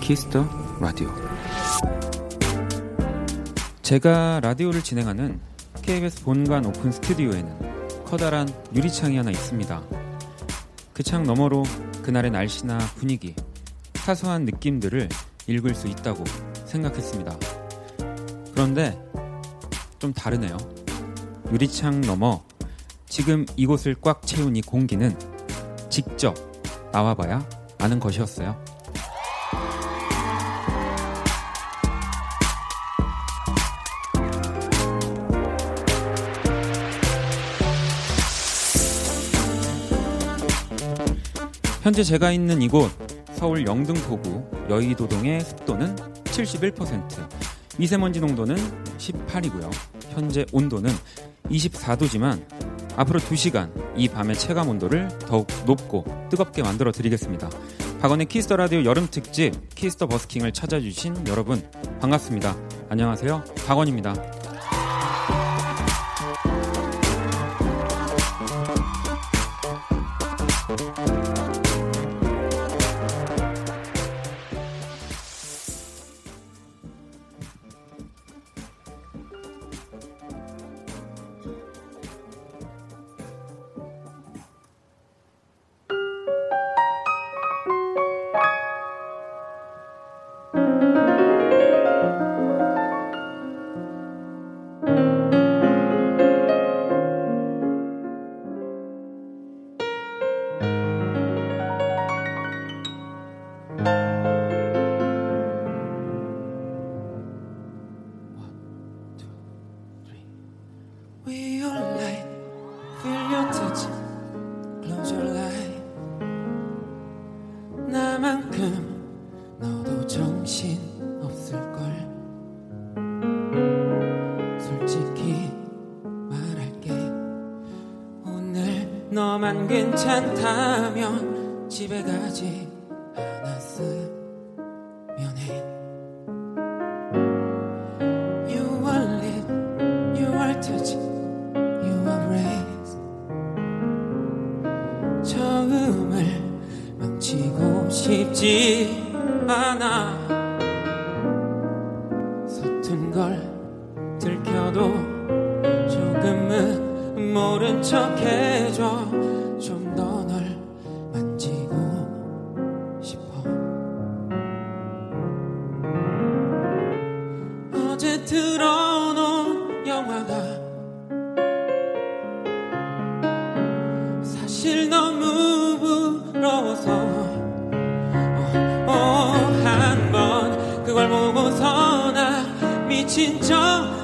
Kiss the Radio. 제가 라디오를 진행하는 KBS 본관 오픈 스튜디오에는 커다란 유리창이 하나 있습니다. 그 창 너머로 그날의 날씨나 분위기, 사소한 느낌들을 읽을 수 있다고 생각했습니다. 그런데 좀 다르네요. 유리창 너머 지금 이곳을 꽉 채운 이 공기는 직접 나와봐야 아는 것이었어요. 현재 제가 있는 이곳 서울 영등포구 여의도동의 습도는 71%, 미세먼지 농도는 18이고요. 현재 온도는 24도지만 앞으로 2시간 이 밤의 체감 온도를 더욱 높고 뜨겁게 만들어 드리겠습니다. 박원의 Kiss the Radio 여름 특집 Kiss the Busking을 찾아주신 여러분 반갑습니다. 안녕하세요. 박원입니다.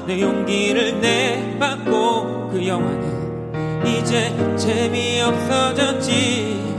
내 용기를 내받고 그 영화는 이제 재미없어졌지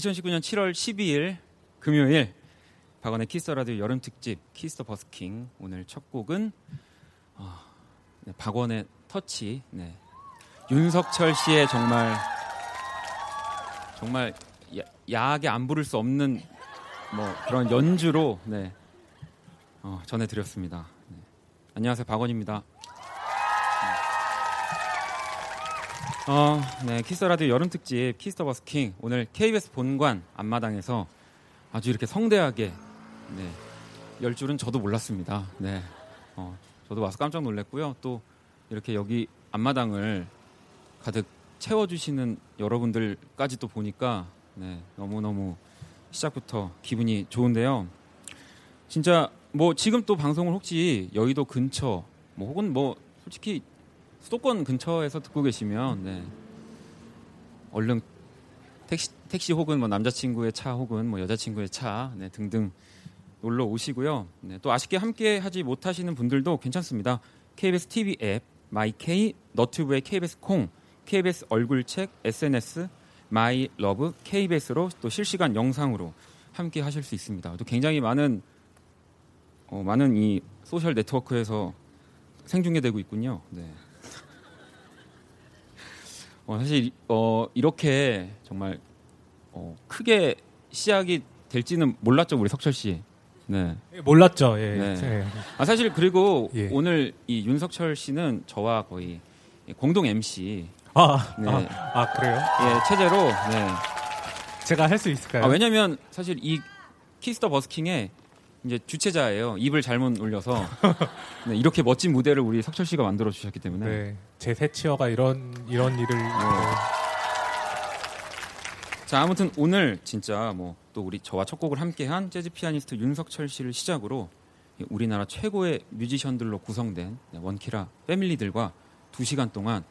2019년 7월 12일 금요일 박원의 키스 라디오 여름 특집 Kiss the Busking 오늘 첫 곡은 어, 네, 박원의 터치 네. 윤석철 씨의 정말 정말 야, 야하게 안 부를 수 없는 뭐 그런 연주로 네. 어, 전해드렸습니다. 네. 안녕하세요 박원입니다. 어, 네, 키스 라디오 여름 특집 Kiss the Busking 오늘 KBS 본관 앞마당에서 아주 이렇게 성대하게 네, 열 줄은 저도 몰랐습니다. 네, 어, 저도 와서 깜짝 놀랐고요. 또 이렇게 여기 앞마당을 가득 채워주시는 여러분들까지 또 보니까 네, 너무 너무 시작부터 기분이 좋은데요. 진짜 뭐 지금 또 방송을 혹시 여의도 근처 뭐 혹은 뭐 솔직히 수도권 근처에서 듣고 계시면 네. 얼른 택시, 택시 혹은 뭐 남자친구의 차 혹은 뭐 여자친구의 차 네, 등등 놀러 오시고요. 네, 또 아쉽게 함께 하지 못하시는 분들도 괜찮습니다. KBS TV 앱, 마이케이, 너튜브의 KBS 콩, KBS 얼굴책, SNS, My Love KBS로 또 실시간 영상으로 함께 하실 수 있습니다. 또 굉장히 많은 어, 많은 이 소셜 네트워크에서 생중계되고 있군요. 네. 어, 사실 어, 이렇게 정말 어, 크게 시작이 될지는 몰랐죠 우리 석철 씨. 네. 예, 몰랐죠. 예. 네. 예. 아 사실 그리고 예. 오늘 이 윤석철 씨는 저와 거의 공동 MC 아, 네. 아, 아, 그래요? 예, 체제로 네. 제가 할 수 있을까요? 아, 왜냐면 사실 이 Kiss the Busking의 이제 주체자예요. 입을 잘못 놀려서 네, 이렇게 멋진 무대를 우리 석철 씨가 만들어 주셨기 때문에 네. 제 세 치 혀가 이런 이런 일을 네. 자 아무튼 오늘 진짜 뭐 또 우리 저와 첫 곡을 함께한 재즈 피아니스트 윤석철 씨를 시작으로 이 우리나라 최고의 뮤지션들로 구성된 네, 원키라 패밀리들과 두 시간 동안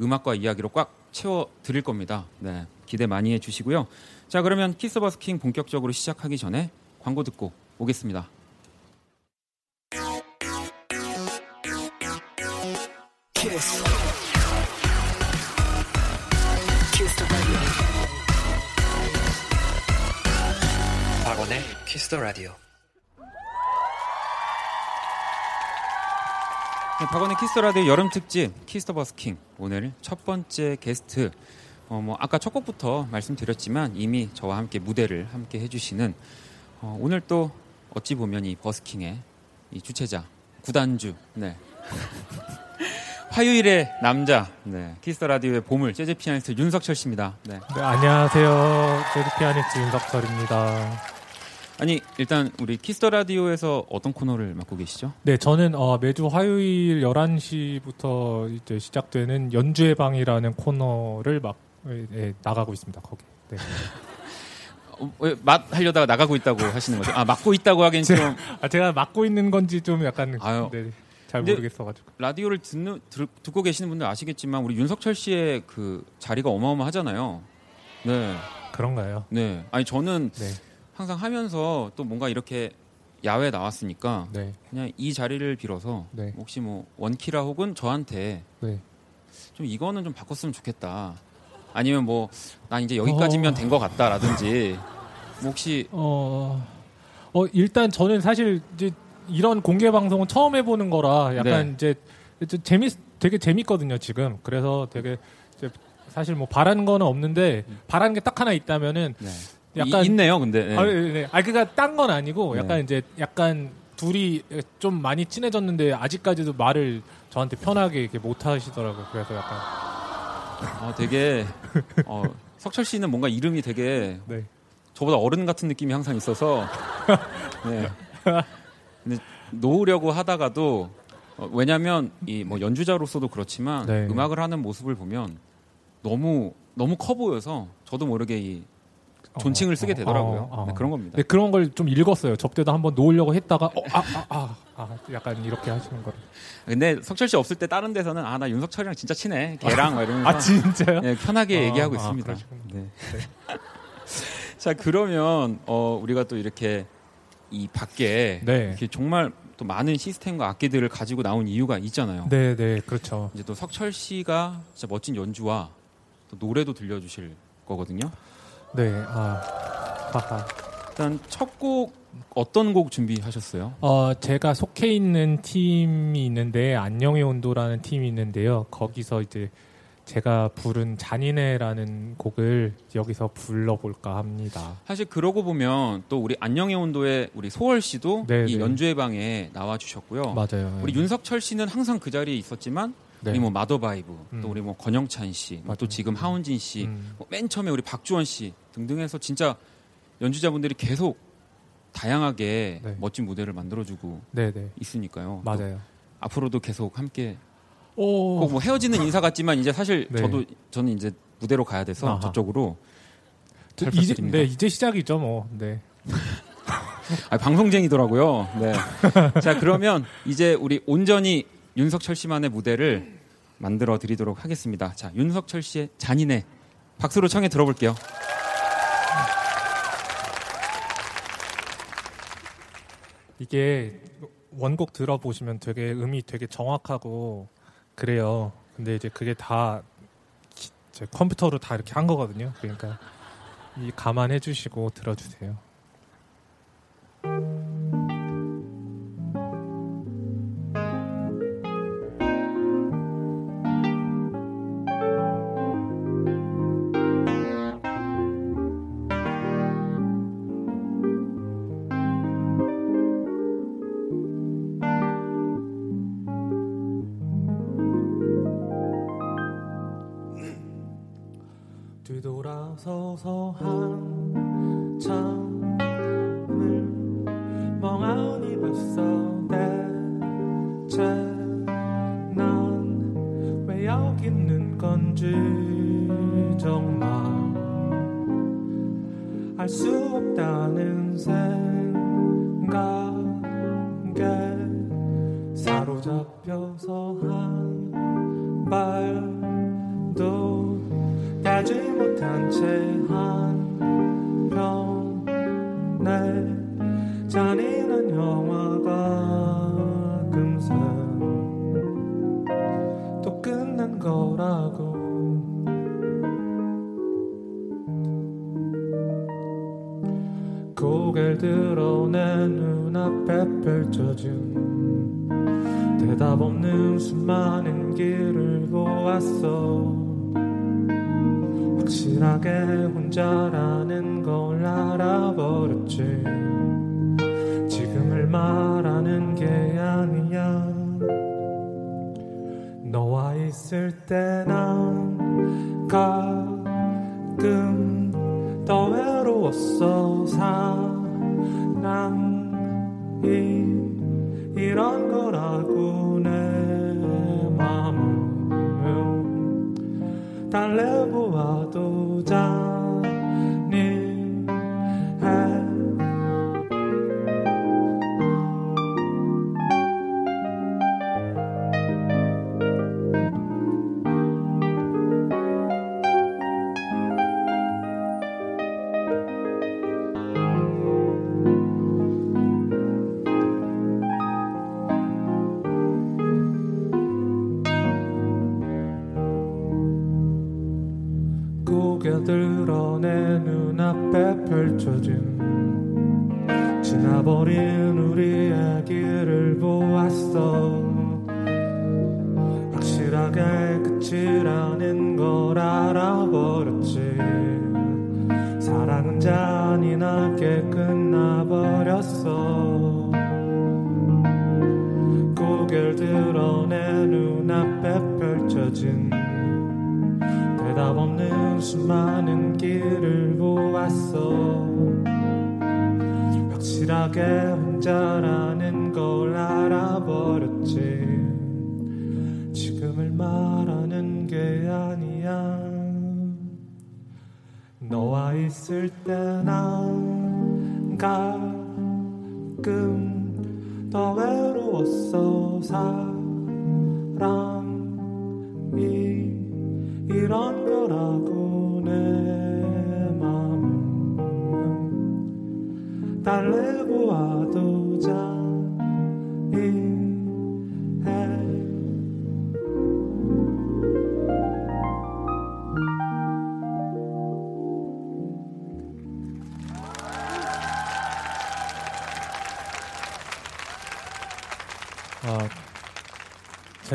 음악과 이야기로 꽉 채워 드릴 겁니다. 네 기대 많이 해주시고요. 자 그러면 키스 버스킹 본격적으로 시작하기 전에 광고 듣고 오겠습니다. Kiss. Kiss the radio. 박원의 Kiss the radio. 네, 박원의 키스 라디오 여름 특집 Kiss the Busking 오늘 첫 번째 게스트 어, 뭐 아까 첫 곡부터 말씀드렸지만 이미 저와 함께 무대를 함께 해주시는 어, 오늘 또 어찌 보면 이 버스킹의 이 주체자 구단주 네. 화요일의 남자 네. 키스 라디오의 보물 재즈 피아니스트 윤석철 씨입니다. 네. 네, 안녕하세요. 재즈 피아니스트 윤석철입니다. 아니 일단 우리 키스 라디오에서 어떤 코너를 맡고 계시죠? 네, 저는 어, 매주 화요일 11시부터 이제 시작되는 연주의 방이라는 코너를 막 예, 나가고 있습니다. 거기. 네. 어, 왜맛 하려다가 나가고 있다고 하시는 거죠? 아 맡고 있다고 하기엔 좀 아, 제가 맡고 있는 건지 좀 약간 아유. 네, 잘 모르겠어가지고. 라디오를 듣는, 들- 듣고 계시는 분들 아시겠지만 우리 윤석철 씨의 그 자리가 어마어마하잖아요. 네, 그런가요? 네. 아니 저는 네, 항상 하면서 또 뭔가 이렇게 야외 나왔으니까 네, 그냥 이 자리를 빌어서 네. 혹시 뭐 원키라 혹은 저한테 네. 좀 이거는 좀 바꿨으면 좋겠다. 아니면 뭐 난 이제 여기까지면 어. 된것 같다라든지 뭐 혹시 어, 어 일단 저는 사실 이제 이런 공개 방송은 처음 해보는 거라 약간 네. 이제 재밌 되게 재밌거든요 지금. 그래서 되게 이제 사실 뭐 바라는 거는 없는데 바라는 게 딱 하나 있다면은 네. 약간- 이- 있네요, 근데 네. 아, 네, 네. 아 그니까 딴 건 아니고 네. 약간 이제 약간 둘이 좀 많이 친해졌는데 아직까지도 말을 저한테 편하게 이렇게 못 하시더라고요. 그래서 약간 어, 되게 어, 석철 씨는 뭔가 이름이 되게 네. 저보다 어른 같은 느낌이 항상 있어서 네. 근데 놓으려고 하다가도 어, 왜냐하면 이 뭐 연주자로서도 그렇지만 네. 음악을 하는 모습을 보면 너무 너무 커 보여서 저도 모르게 이 존칭을 쓰게 되더라고요. 어, 어, 어. 네, 그런 겁니다. 네, 그런 걸 좀 읽었어요. 접대도 한번 놓으려고 했다가 어, 아, 아, 아, 아, 약간 이렇게 하시는 거. 근데 석철 씨 없을 때 다른 데서는 아 나 윤석철이랑 진짜 친해. 걔랑 막 이러면서 아 진짜요? 네, 편하게 아, 얘기하고 아, 있습니다. 그러시구나. 네. 자 그러면 어, 우리가 또 이렇게 이 밖에 네. 이렇게 정말 또 많은 시스템과 악기들을 가지고 나온 이유가 있잖아요. 네, 네, 그렇죠. 이제 또 석철 씨가 진짜 멋진 연주와 또 노래도 들려주실 거거든요. 네, 아, 하하. 일단 첫 곡 어떤 곡 준비하셨어요? 어, 제가 속해 있는 팀이 있는데 안녕의 온도라는 팀이 있는데요. 거기서 이제 제가 부른 잔인해라는 곡을 여기서 불러볼까 합니다. 사실 그러고 보면 또 우리 안녕의 온도에 우리 소월 씨도 네, 이 네. 연주의 방에 나와 주셨고요. 맞아요. 우리 윤석철 씨는 항상 그 자리에 있었지만 네. 우리 뭐 마더바이브 음. 또 우리 뭐 권영찬 씨, 또 맞아요. 지금 하운진 씨, 음, 뭐맨 처음에 우리 박주원 씨 등등 해서 진짜 연주자분들이 계속 다양하게 네. 멋진 무대를 만들어주고 네, 네, 있으니까요. 또 맞아요. 앞으로도 계속 함께 오, 꼭뭐 헤어지는 인사 같지만 이제 사실 네. 저도 저는 이제 무대로 가야 돼서 아하. 저쪽으로 잘 이제. 네 이제 시작이죠, 뭐. 네. 아, 방송쟁이더라고요. 네. 자, 그러면 이제 우리 온전히 윤석철 씨만의 무대를 만들어 드리도록 하겠습니다. 자, 윤석철 씨의 잔인해 박수로 청해 들어볼게요. 이게 원곡 들어보시면 되게 음이 되게 정확하고 그래요. 근데 이제 그게 다 컴퓨터로 다 이렇게 한 거거든요. 그러니까 이 감안해 주시고 들어주세요. 뒤돌 알아버렸지. 지금을 말하는 게 아니야. 너와 있을 때 난 가끔 더 외로웠어. 사랑이 이런 거라고 내 마음은 달래보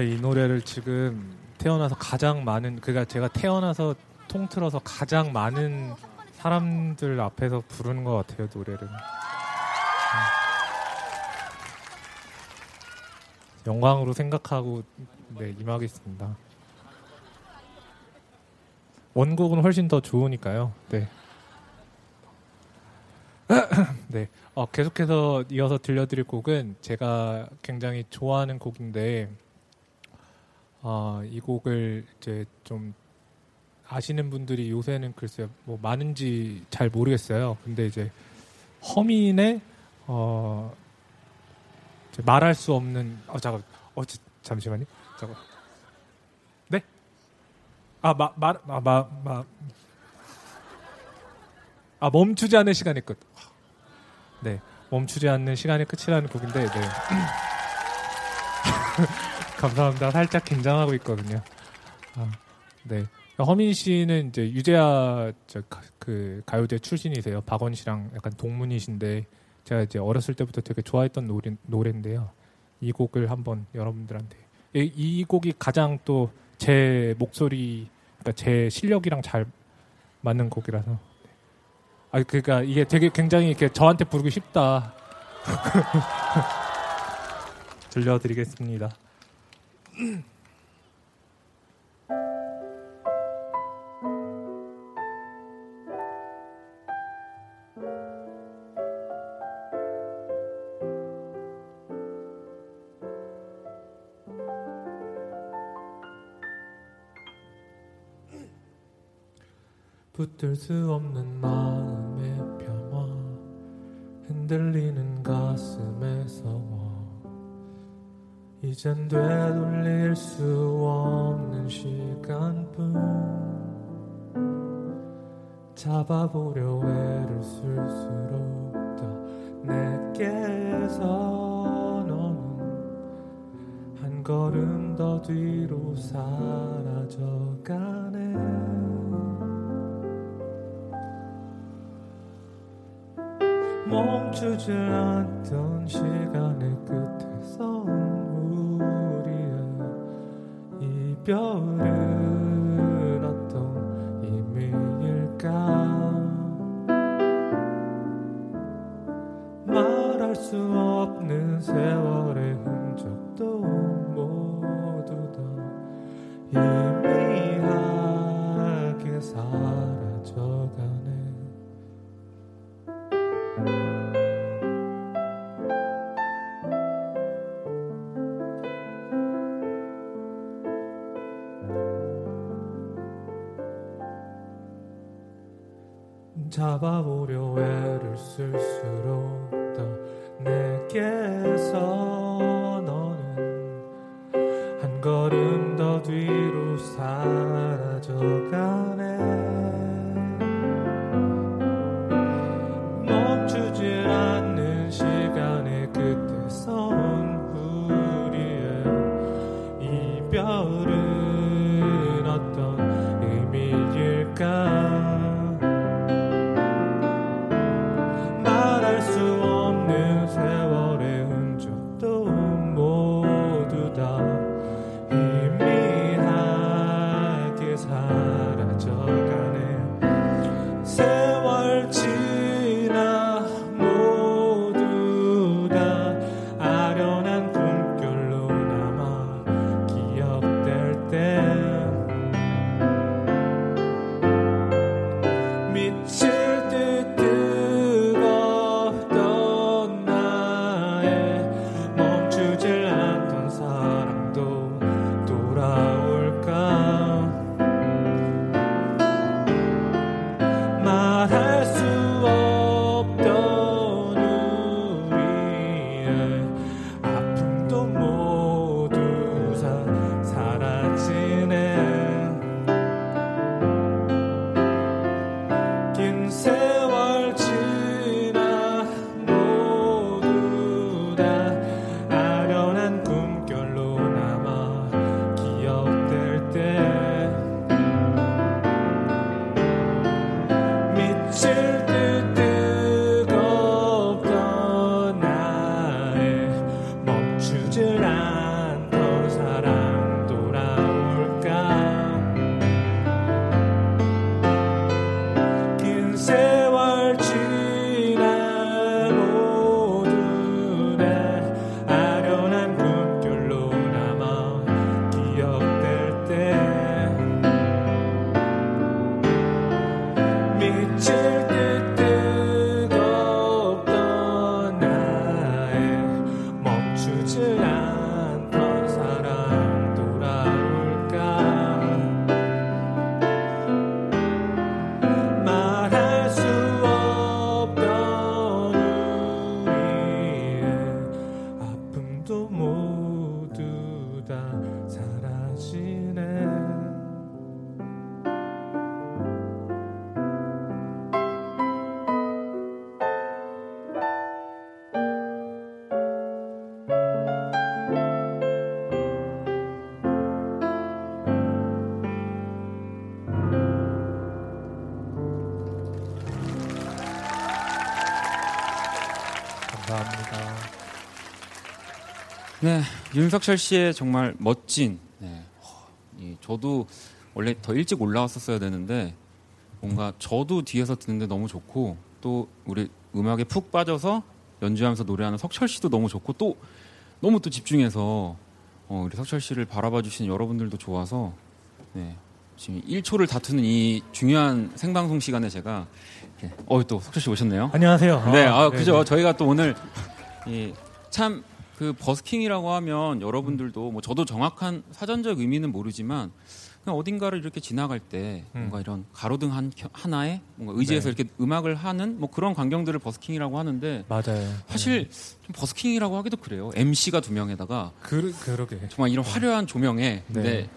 이 노래를 지금 태어나서 가장 많은 그가 제가 태어나서 통틀어서 가장 많은 사람들 앞에서 부르는 것 같아요 노래를. 음. 영광으로 생각하고 네 임하겠습니다. 원곡은 훨씬 더 좋으니까요. 네. 네. 어, 계속해서 이어서 들려드릴 곡은 제가 굉장히 좋아하는 곡인데, 어, 이 곡을 이제 좀 아시는 분들이 요새는 글쎄요, 뭐 많은지 잘 모르겠어요. 근데 이제 허민의 어, 말할 수 없는, 어, 잠깐, 어, 지- 잠시만요. 잠깐. 네? 아, 마, 말, 아, 마, 마. 아, 멈추지 않는 시간의 끝. 네. 멈추지 않는 시간의 끝이라는 곡인데, 네. 감사합니다. 살짝 긴장하고 있거든요. 아, 네. 허민 씨는 이제 유재하 그 가요제 출신이세요. 박원 씨랑 약간 동문이신데 제가 이제 어렸을 때부터 되게 좋아했던 노래, 노래인데요. 이 곡을 한번 여러분들한테 이, 이 곡이 가장 또 제 목소리, 그러니까 제 실력이랑 잘 맞는 곡이라서. 네. 아, 그러니까 이게 되게 굉장히 이렇게 저한테 부르기 쉽다. 들려드리겠습니다. 붙들 수 없는 마음의 평화 흔들리는 가슴의 서워. 이젠 되돌 릴수 없는 시간뿐. 잡아보려 애를 쓸수록 더 내게서 너는 한 걸음 더 뒤로 사라져가네. 멈추지 않던 시간의 끝 이별은 윤석철 씨의 정말 멋진. 네, 허, 이, 저도 원래 더 일찍 올라왔었어야 되는데 뭔가 저도 뒤에서 듣는데 너무 좋고 또 우리 음악에 푹 빠져서 연주하면서 노래하는 석철 씨도 너무 좋고 또 너무 또 집중해서 어, 우리 석철 씨를 바라봐 주시는 여러분들도 좋아서 네, 지금 1초를 다투는 이 중요한 생방송 시간에 제가 어, 또 석철 씨 오셨네요. 안녕하세요. 네, 아, 네, 그죠. 네. 저희가 또 오늘 참 그 버스킹이라고 하면 여러분들도 뭐 저도 정확한 사전적 의미는 모르지만 그냥 어딘가를 이렇게 지나갈 때 음. 뭔가 이런 가로등 한 켜- 하나에 뭔가 의지해서 네. 이렇게 음악을 하는 뭐 그런 광경들을 버스킹이라고 하는데 맞아요. 사실 좀 버스킹이라고 하기도 그래요. MC가 두 명에다가 그, 그러게. 정말 이런 화려한 조명에 네. 네.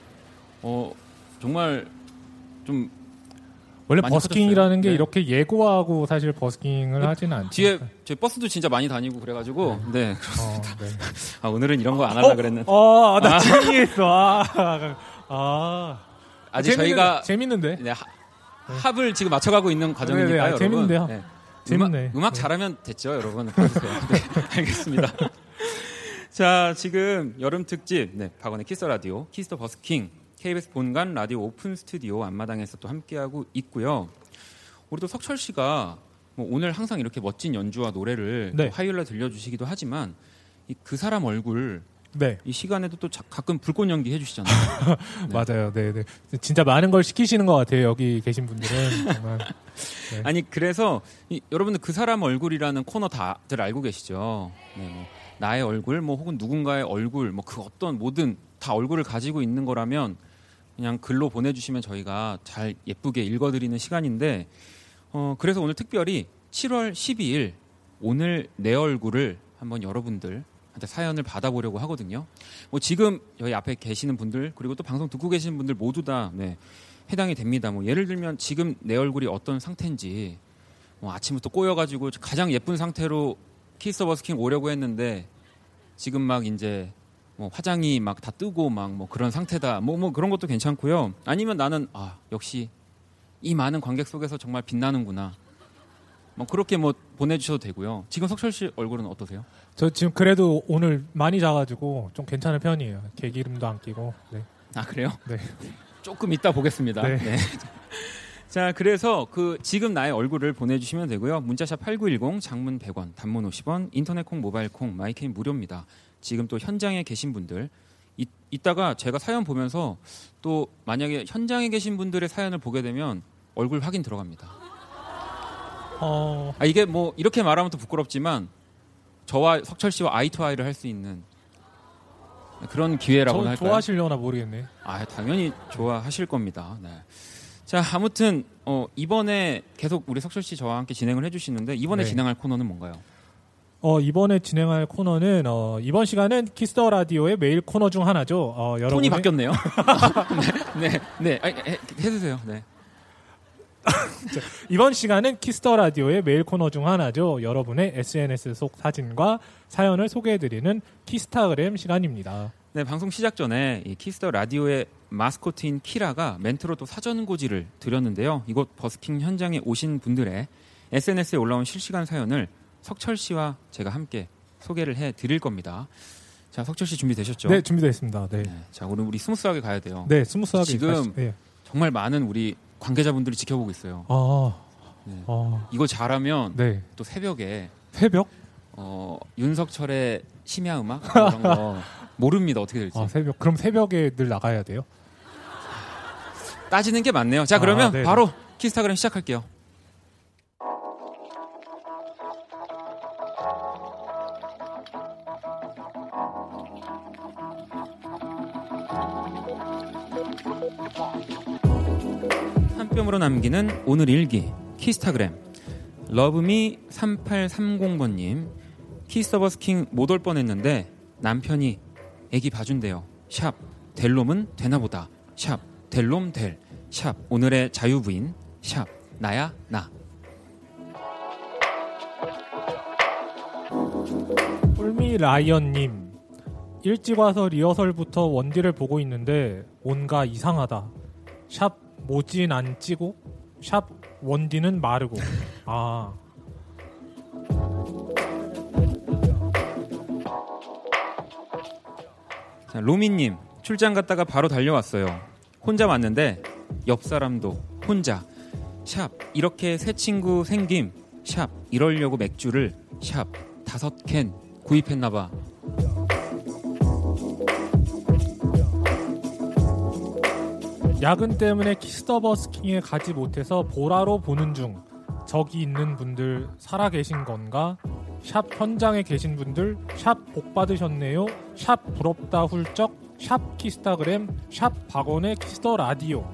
어 정말 좀 원래 버스킹이라는 게. 네. 이렇게 예고하고 사실 버스킹을 하지는 않죠. 뒤에 제 버스도 진짜 많이 다니고 그래가지고 네. 어, 네. 아, 오늘은 이런 거 안 하려 그랬는데 어, 나 재미있어. 아, 아. 아직 재밌는- 저희가 재밌는데. 네, 하- 합을 지금 맞춰가고 있는 과정이니까요. 네, 네, 아, 여러분. 재밌는데요. 네. 재밌네. 음악, 음악 네. 잘하면 됐죠, 여러분. 네, 알겠습니다. 자, 지금 여름 특집, 네, 박원의 키스 라디오, Kiss the Busking, KBS 본관 라디오 오픈 스튜디오 앞마당에서 또 함께하고 있고요. 우리 또 석철 씨가 뭐 오늘 항상 이렇게 멋진 연주와 노래를 네. 또 화요일날 들려주시기도 하지만 이그 사람 얼굴 네. 이 시간에도 또 자- 가끔 불꽃 연기 해주시잖아요. 네. 맞아요. 네, 네. 진짜 많은 걸 시키시는 것 같아요. 여기 계신 분들은 정말. 네. 아니 그래서 이, 여러분들 그 사람 얼굴이라는 코너 다들 알고 계시죠? 네, 뭐 나의 얼굴, 뭐 혹은 누군가의 얼굴, 뭐 그 어떤 모든 다 얼굴을 가지고 있는 거라면 그냥 글로 보내주시면 저희가 잘 예쁘게 읽어드리는 시간인데 어 그래서 오늘 특별히 7월 12일 오늘 내 얼굴을 한번 여러분들 한테 사연을 받아보려고 하거든요. 뭐 지금 여기 앞에 계시는 분들 그리고 또 방송 듣고 계시는 분들 모두 다 네, 해당이 됩니다. 뭐 예를 들면 지금 내 얼굴이 어떤 상태인지 뭐 아침부터 꼬여가지고 가장 예쁜 상태로 키스 버스킹 오려고 했는데 지금 막 이제 뭐 화장이 막 다 뜨고 막 뭐 그런 상태다. 뭐 뭐 그런 것도 괜찮고요. 아니면 나는 아 역시 이 많은 관객 속에서 정말 빛나는구나. 뭐 그렇게 뭐 보내주셔도 되고요. 지금 석철 씨 얼굴은 어떠세요? 저 지금 그래도 오늘 많이 자가지고 좀 괜찮은 편이에요. 개기름도 안 끼고. 네. 아 그래요? 네. 조금 이따 보겠습니다. 네. 네. 자, 그래서 그 지금 나의 얼굴을 보내주시면 되고요. 문자 샵 8910, 장문 100원, 단문 50원, 인터넷 콩, 모바일 콩, 마이케이 무료입니다. 지금 또 현장에 계신 분들 이, 이따가 제가 사연 보면서 또 만약에 현장에 계신 분들의 사연을 보게 되면 얼굴 확인 들어갑니다. 어, 아, 이게 뭐 이렇게 말하면 또 부끄럽지만 저와 석철 씨와 eye to eye를 할 수 있는 그런 기회라고 저 할까요? 좋아하시려나 모르겠네. 아, 당연히 좋아하실 겁니다. 네. 자, 아무튼 어, 이번에 계속 우리 석철 씨 저와 함께 진행을 해주시는데 이번에 네. 진행할 코너는 뭔가요? 어, 이번에 진행할 코너는 어, 이번 시간은 키스 더 라디오의 매일 코너 중 하나죠. 어, 여러분의 톤이 바뀌었네요. 네, 네, 네. 아, 해, 해주세요. 네. 이번 시간은 키스 더 라디오의 매일 코너 중 하나죠. 여러분의 SNS 속 사진과 사연을 소개해드리는 키스타그램 시간입니다. 네, 방송 시작 전에 이 키스 더 라디오의 마스코트인 키라가 멘트로 또 사전고지를 드렸는데요. 이곳 버스킹 현장에 오신 분들의 SNS에 올라온 실시간 사연을 석철 씨와 제가 함께 소개를 해 드릴 겁니다. 자, 석철 씨 준비되셨죠? 네, 준비되었습니다. 네, 네, 자, 오늘 우리 스무스하게 가야 돼요. 네, 스무스하게 지금 가시- 네. 정말 많은 우리 관계자분들이 지켜보고 있어요. 아, 네. 아, 이거 잘하면 네, 또 새벽에 새벽? 어, 윤석철의 심야 음악 이런 거 모릅니다 어떻게 될지 아, 새벽. 그럼 새벽에 늘 나가야 돼요? 따지는 게 맞네요. 자 그러면 아. 바로 키스타그램 시작할게요. 한 뼘으로 남기는 오늘 일기 키스타그램 러브미 3830번님 키스 더 버스킹 못 올 뻔했는데 남편이 애기 봐준대요 샵 델롬은 되나보다 샵 델롬델 샵. 오늘의 자유부인 샵. 나야 나. 꿀미 라이언님 일찍 와서 리허설부터 원디를 보고 있는데 뭔가 이상하다. 샵 모진 안 찌고 샵 원디는 마르고. 아. 로미님 출장 갔다가 바로 달려왔어요. 혼자 왔는데 옆 사람도 혼자. 샵. 이렇게 새 친구 생김. 샵. 이러려고 맥주를 샵. 다섯 캔 구입했나 봐. 야근 때문에 키스더 버스킹에 가지 못해서 보라로 보는 중. 저기 있는 분들 살아 계신 건가? 샵 현장에 계신 분들 샵 복 받으셨네요. 샵 부럽다 훌쩍 샵 키스타그램 샵 박원의 키스 더 라디오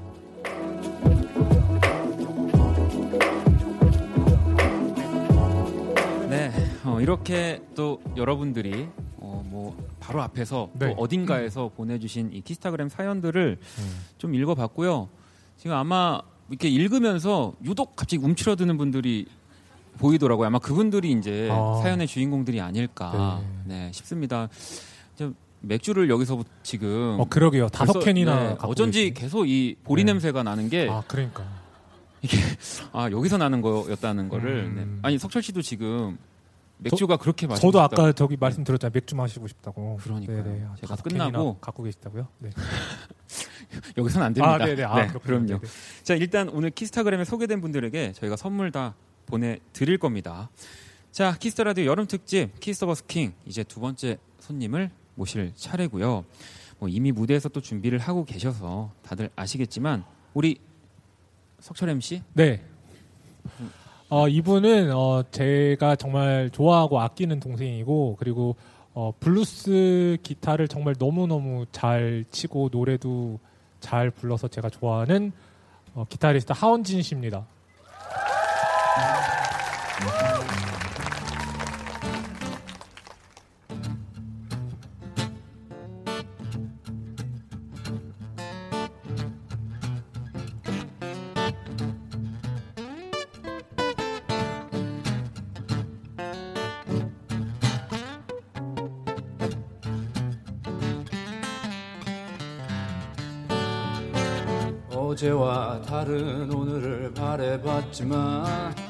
네, 어, 이렇게 또 여러분들이 어, 뭐 바로 앞에서 네. 또 어딘가에서 보내주신 이 키스타그램 사연들을 좀 읽어봤고요. 지금 아마 이렇게 읽으면서 유독 갑자기 움츠러드는 분들이 보이더라고요. 아마 그분들이 이제 아. 사연의 주인공들이 아닐까 네. 싶습니다. 좀 맥주를 여기서 지금 어 그러게요 다섯 캔이나 네, 갖고 어쩐지 계시네. 계속 이 보리 네. 냄새가 나는 게 아 그러니까 아 여기서 나는 거였다는 거를 음. 네. 아니 석철 씨도 지금 맥주가 그렇게 마시고 저도 싶다. 아까 저기 말씀드렸잖아요 맥주 마시고 싶다고 그러니까요. 네네. 제가 다섯 끝나고 갖고 계시다고요 네. 여기서는 안 됩니다. 아 네네 아 네. 그럼요. 네네. 자 일단 오늘 키스타그램에 소개된 분들에게 저희가 선물 다 보내드릴 겁니다. 자 키스 더 라디오 여름 특집 키스 더 버스킹 이제 두 번째 손님을 모실 차례고요. 뭐 이미 무대에서 또 준비를 하고 계셔서 다들 아시겠지만 우리 석철 MC 네. 어, 이분은 어, 제가 정말 좋아하고 아끼는 동생이고 그리고 어, 블루스 기타를 정말 너무너무 잘 치고 노래도 잘 불러서 제가 좋아하는 어, 기타리스트 하원진 씨입니다. 어제와 다른 오늘을 바래봤지만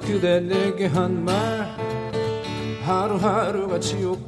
그대 내게 한 말. 하루하루가 지옥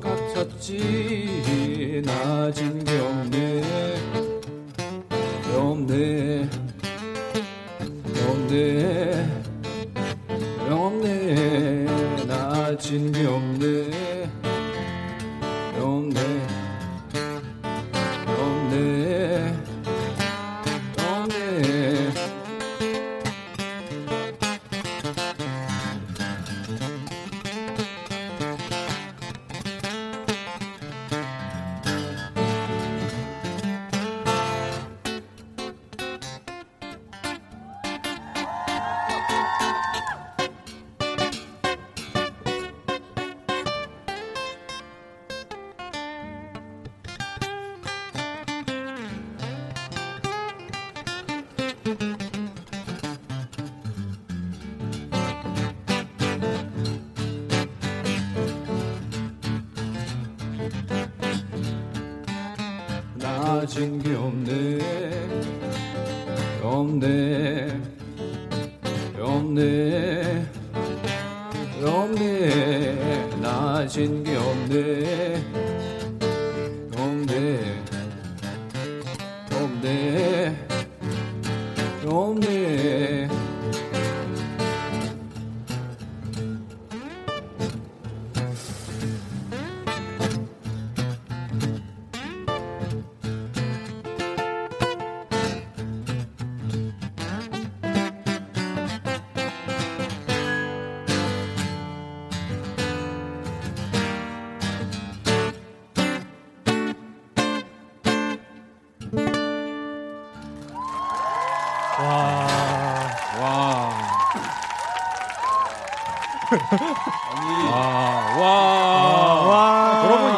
아니 와. 와. 와. 여러분,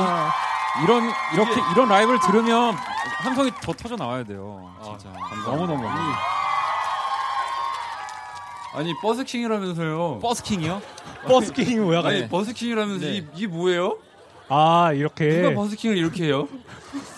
이 런 이렇게 이런 라이브를 들으면 함성이 더 터져 나와야 돼요. 진짜 너무 너무 아니 버스킹이라면서요. 버스킹이요? 버스킹이 뭐야? 아니 네. 버스킹이라면서 네. 이, 이게 뭐예요? 아 이렇게. 누가 버스킹을 이렇게 해요?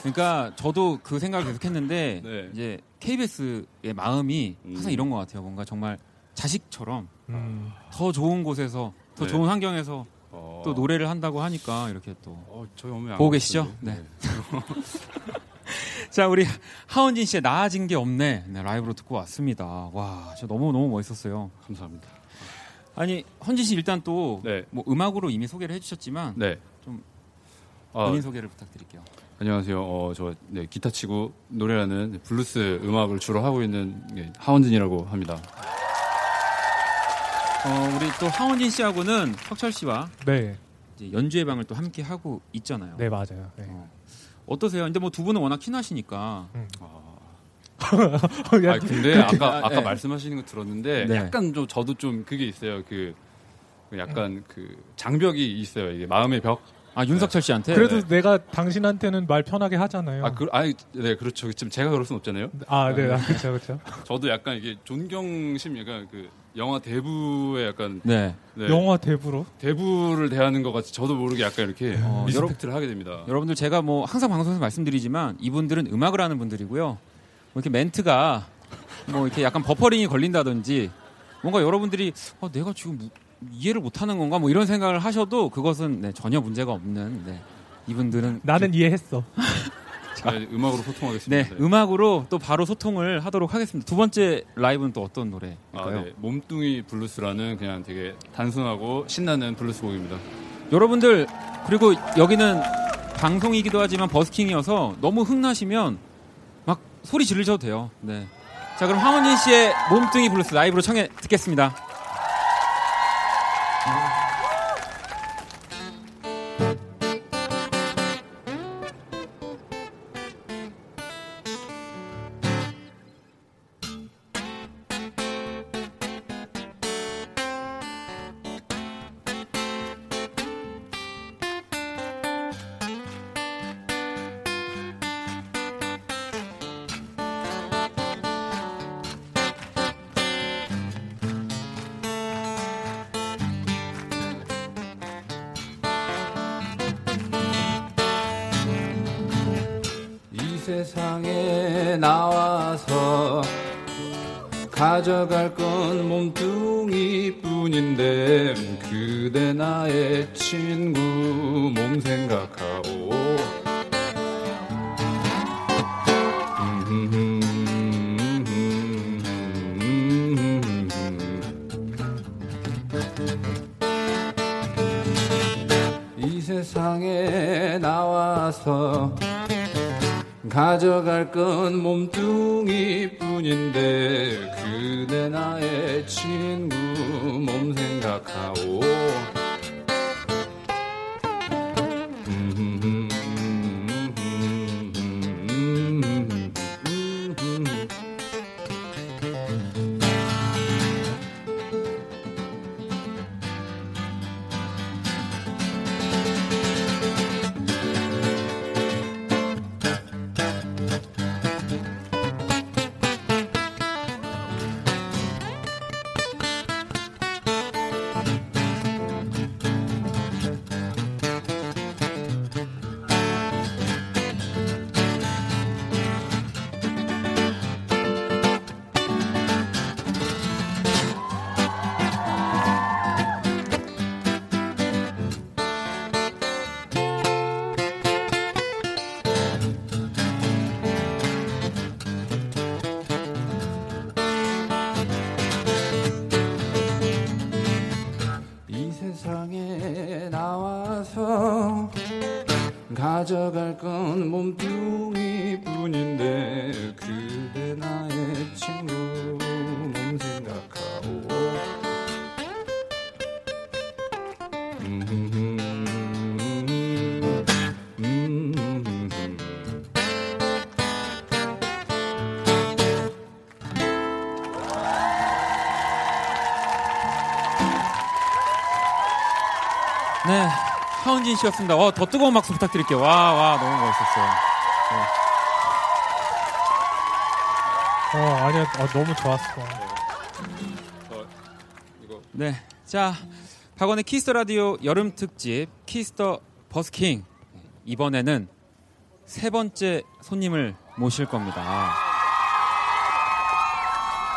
그러니까 저도 그 생각을 계속했는데 네. 이제 KBS의 마음이 항상 음. 이런 것 같아요. 뭔가 정말 자식처럼 음. 더 좋은 곳에서 더 네. 좋은 환경에서 어. 또 노래를 한다고 하니까 이렇게 또. 어, 저희 어머니 안 보고 계시죠? 봤는데. 자, 우리 하헌진 씨의 나아진 게 없네. 네, 라이브로 듣고 왔습니다. 와, 진짜 너무 너무 멋있었어요. 감사합니다. 아니, 헌진 씨 일단 또 네. 뭐 음악으로 이미 소개를 해주셨지만 네. 좀 아, 본인 소개를 부탁드릴게요. 안녕하세요. 어, 저 네, 기타 치고 노래하는 블루스 음악을 주로 하고 있는 예, 하헌진이라고 합니다. 어, 우리 또 하원진 씨하고는 혁철 씨와 네. 이제 연주의 방을 또 함께 하고 있잖아요. 네 맞아요. 네. 어, 어떠세요? 근데 뭐 두 분은 워낙 친하시니까 야, 아, 근데 아까 아, 아까 네. 말씀하시는 거 들었는데 네. 약간 좀 저도 좀 그게 있어요. 그 약간 그 장벽이 있어요. 이게 마음의 벽. 아 윤석철 씨한테 그래도 내가 당신한테는 말 편하게 하잖아요. 아, 그, 아니, 네, 그렇죠. 지금 제가 그럴 순 없잖아요. 아, 네, 아, 그렇죠, 그렇죠. 저도 약간 이게 존경심, 약간 그 영화 대부의 약간 네. 네, 영화 대부로. 대부를 대하는 것 같이 저도 모르게 약간 이렇게 어, respect를 하게 됩니다. 여러분들 제가 뭐 항상 방송에서 말씀드리지만 이분들은 음악을 하는 분들이고요. 뭐 이렇게 멘트가 뭐 이렇게 약간 버퍼링이 걸린다든지 뭔가 여러분들이 어, 내가 지금 무- 이해를 못하는 건가 뭐 이런 생각을 하셔도 그것은 네, 전혀 문제가 없는 네, 이분들은 나는 이해했어. 네, 음악으로 네, 소통하겠습니다. 네. 음악으로 또 바로 소통을 하도록 하겠습니다. 두 번째 라이브는 또 어떤 노래일까요? 아, 네. 몸뚱이 블루스라는 그냥 되게 단순하고 신나는 블루스 곡입니다. 여러분들 그리고 여기는 방송이기도 하지만 버스킹이어서 너무 흥나시면 막 소리 지르셔도 돼요. 네. 자 그럼 하헌진 씨의 몸뚱이 블루스 라이브로 청해 듣겠습니다. 씨였습니다. 어, 더 뜨거운 박수 부탁드릴게요. 와, 와, 너무 멋있었어요. 어 아니야 어, 너무 좋았어. 네, 자, 박원의 키스 더 라디오 여름 특집 키스 더 버스킹 이번에는 세 번째 손님을 모실 겁니다.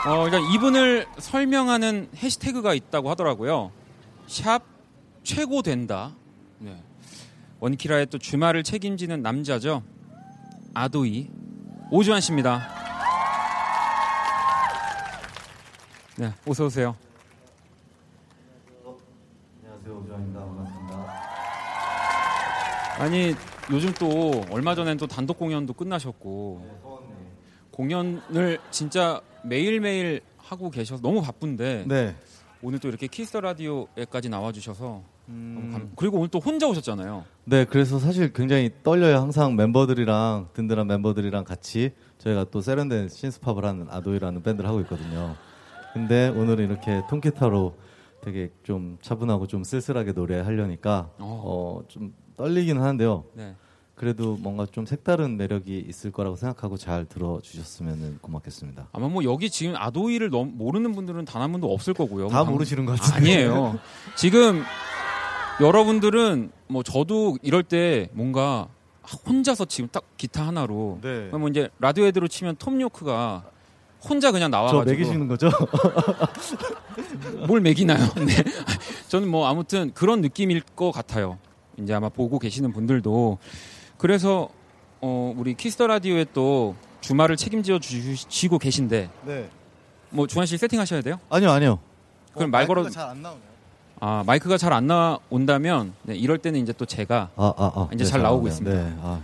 어, 일단 이분을 설명하는 해시태그가 있다고 하더라고요. 샵 최고 된다. 네. 원키라의 또 주말을 책임지는 남자죠. 아도이 오주환 씨입니다. 네, 어서 오세요. 안녕하세요 오주환입니다 반갑습니다 아니 요즘 또 얼마 전엔 또 단독 공연도 끝나셨고 공연을 진짜 매일 매일 하고 계셔서 너무 바쁜데 네 오늘 또 이렇게 키스 더 라디오에까지 나와주셔서 감... 그리고 오늘 또 혼자 오셨잖아요. 네 그래서 사실 굉장히 떨려요 항상 멤버들이랑 든든한 멤버들이랑 같이 저희가 또 세련된 synth pop을 하는 아도이라는 밴드를 하고 있거든요 근데 오늘은 이렇게 통기타로 되게 좀 차분하고 좀 쓸쓸하게 노래하려니까 어. 어, 좀 떨리긴 하는데요 네. 그래도 뭔가 좀 색다른 매력이 있을 거라고 생각하고 잘 들어주셨으면 고맙겠습니다 아마 뭐 여기 지금 아도이를 모르는 분들은 단 한 분도 없을 거고요. 다 방- 모르시는 것 같은데 아니에요. 지금 여러분들은 뭐 저도 이럴 때 뭔가 혼자서 지금 딱 기타 하나로 네. 뭐 이제 라디오 헤드로 치면 톰 요크가 혼자 그냥 저 나와가지고 매기시는 거죠? 뭘 매기나요? 네. 저는 뭐 아무튼 그런 느낌일 것 같아요. 이제 아마 보고 계시는 분들도 그래서 어 우리 키스 더 라디오에 또 주말을 책임져 주시고 계신데 네 뭐 주한 씨 세팅하셔야 돼요? 아니요 아니요 그럼 말 걸어 잘 안 나오네요 아 마이크가 잘 안 나온다면 네, 이럴 때는 이제 또 제가 아, 아, 아. 이제 잘 나오고. 있습니다. 네, 아,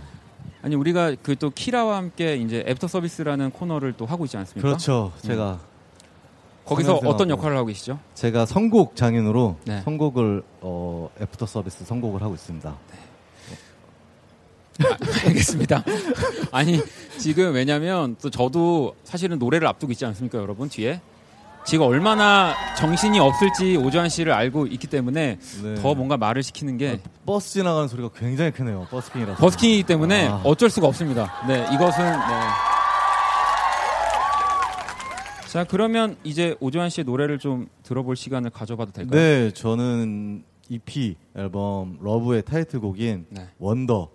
아니 우리가 그 또 키라와 함께 이제 애프터 서비스라는 코너를 또 하고 있지 않습니까? 그렇죠. 제가 거기서. 어떤 역할을 하고 계시죠? 제가 선곡 장인으로 네. 선곡을 어, 애프터 서비스 선곡을 하고 있습니다. 알겠습니다. 아니 지금 왜냐면 또 저도 사실은 노래를 앞두고 있지 않습니까, 여러분 뒤에 지금 얼마나 정신이 없을지 오주환 씨를 알고 있기 때문에 네. 더 뭔가 말을 시키는 게 버스 지나가는 소리가 굉장히 크네요. 버스킹이라서. 버스킹이기 때문에 아. 어쩔 수가 없습니다. 네, 이것은 네. 자 그러면 이제 오주환 씨의 노래를 좀 들어볼 시간을 가져봐도 될까요? 네, 저는 EP 앨범 러브의 타이틀곡인 네. 원더를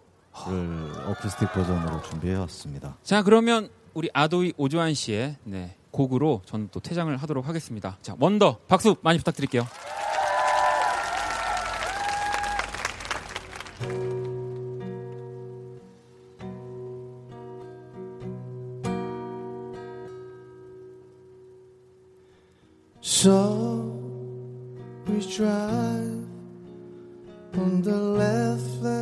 어쿠스틱 버전으로 준비해 왔습니다. 자 그러면 우리 아도이 오주환 씨의 네, 곡으로 저는 또 퇴장을 하도록 하겠습니다. 자 원더 박수 많이 부탁드릴게요. So we drive on the left lane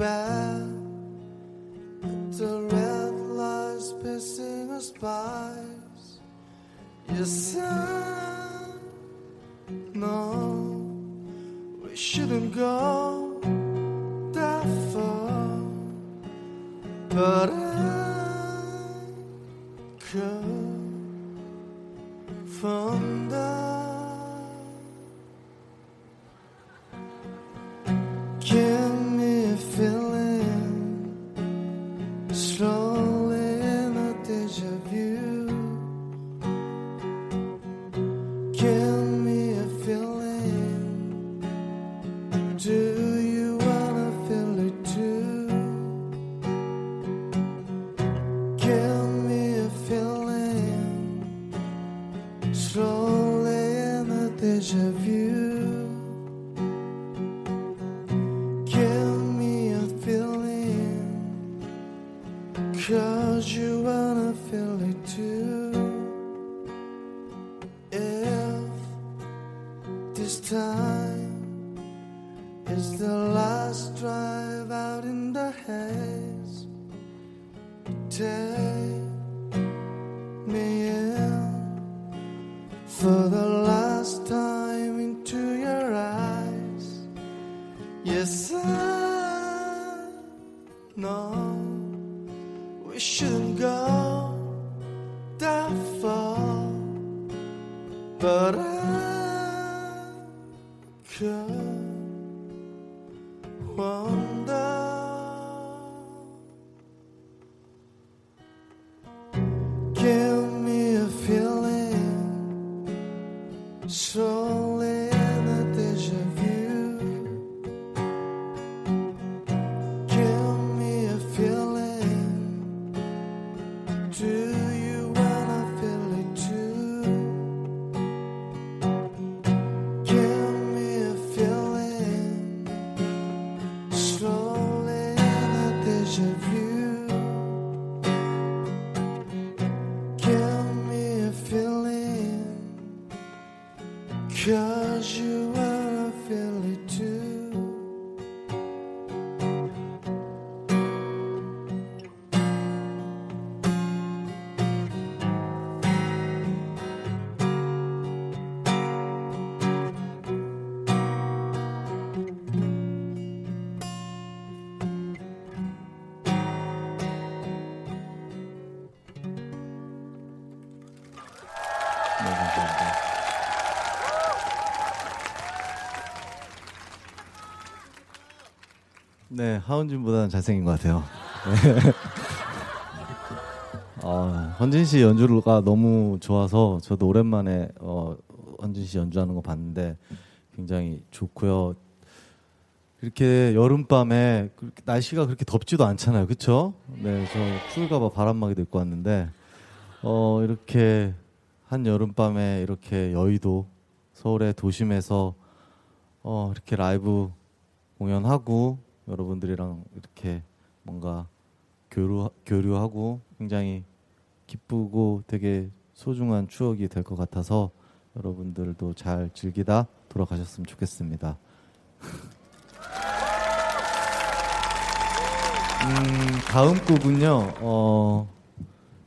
At the red lights passing us by. Yes, I know we shouldn't go that far. But I could from the 네, 하은진보다는 잘생긴 것 같아요. 네. 어, 헌진 씨 연주가 너무 좋아서 저도 오랜만에 어, 헌진 씨 연주하는 거 봤는데 굉장히 좋고요. 이렇게 여름밤에 날씨가 그렇게 덥지도 않잖아요, 그렇죠? 네, 저 추울까봐 바람막이도 입고 왔는데 어, 이렇게 한 여름밤에 이렇게 여의도 서울의 도심에서 어, 이렇게 라이브 공연하고 여러분들이랑 이렇게 뭔가 교류, 교류하고 굉장히 기쁘고 되게 소중한 추억이 될 것 같아서 여러분들도 잘 즐기다 돌아가셨으면 좋겠습니다. 음, 다음 곡은요. 어,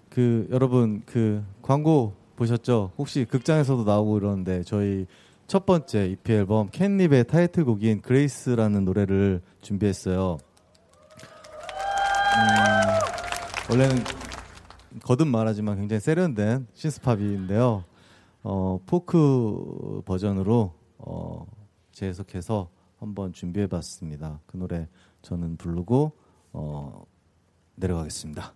그 여러분 그 광고 보셨죠? 혹시 극장에서도 나오고 이러는데 저희 첫 번째 EP 앨범 캔립의 타이틀곡인 Grace라는 노래를 준비했어요. 음, 원래는 거듭 말하지만 굉장히 세련된 synth-pop인데요. 어, 포크 버전으로 어, 재해석해서 한번 준비해봤습니다. 그 노래 저는 부르고 어, 내려가겠습니다.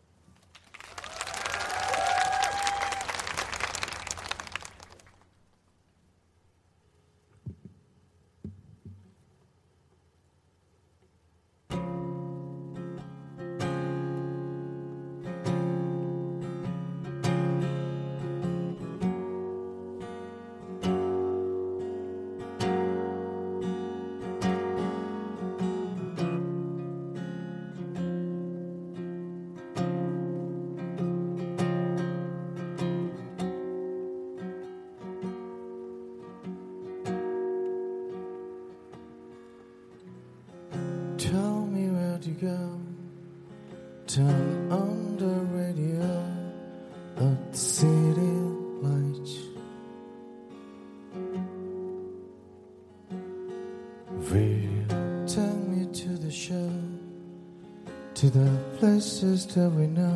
tell me.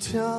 Tell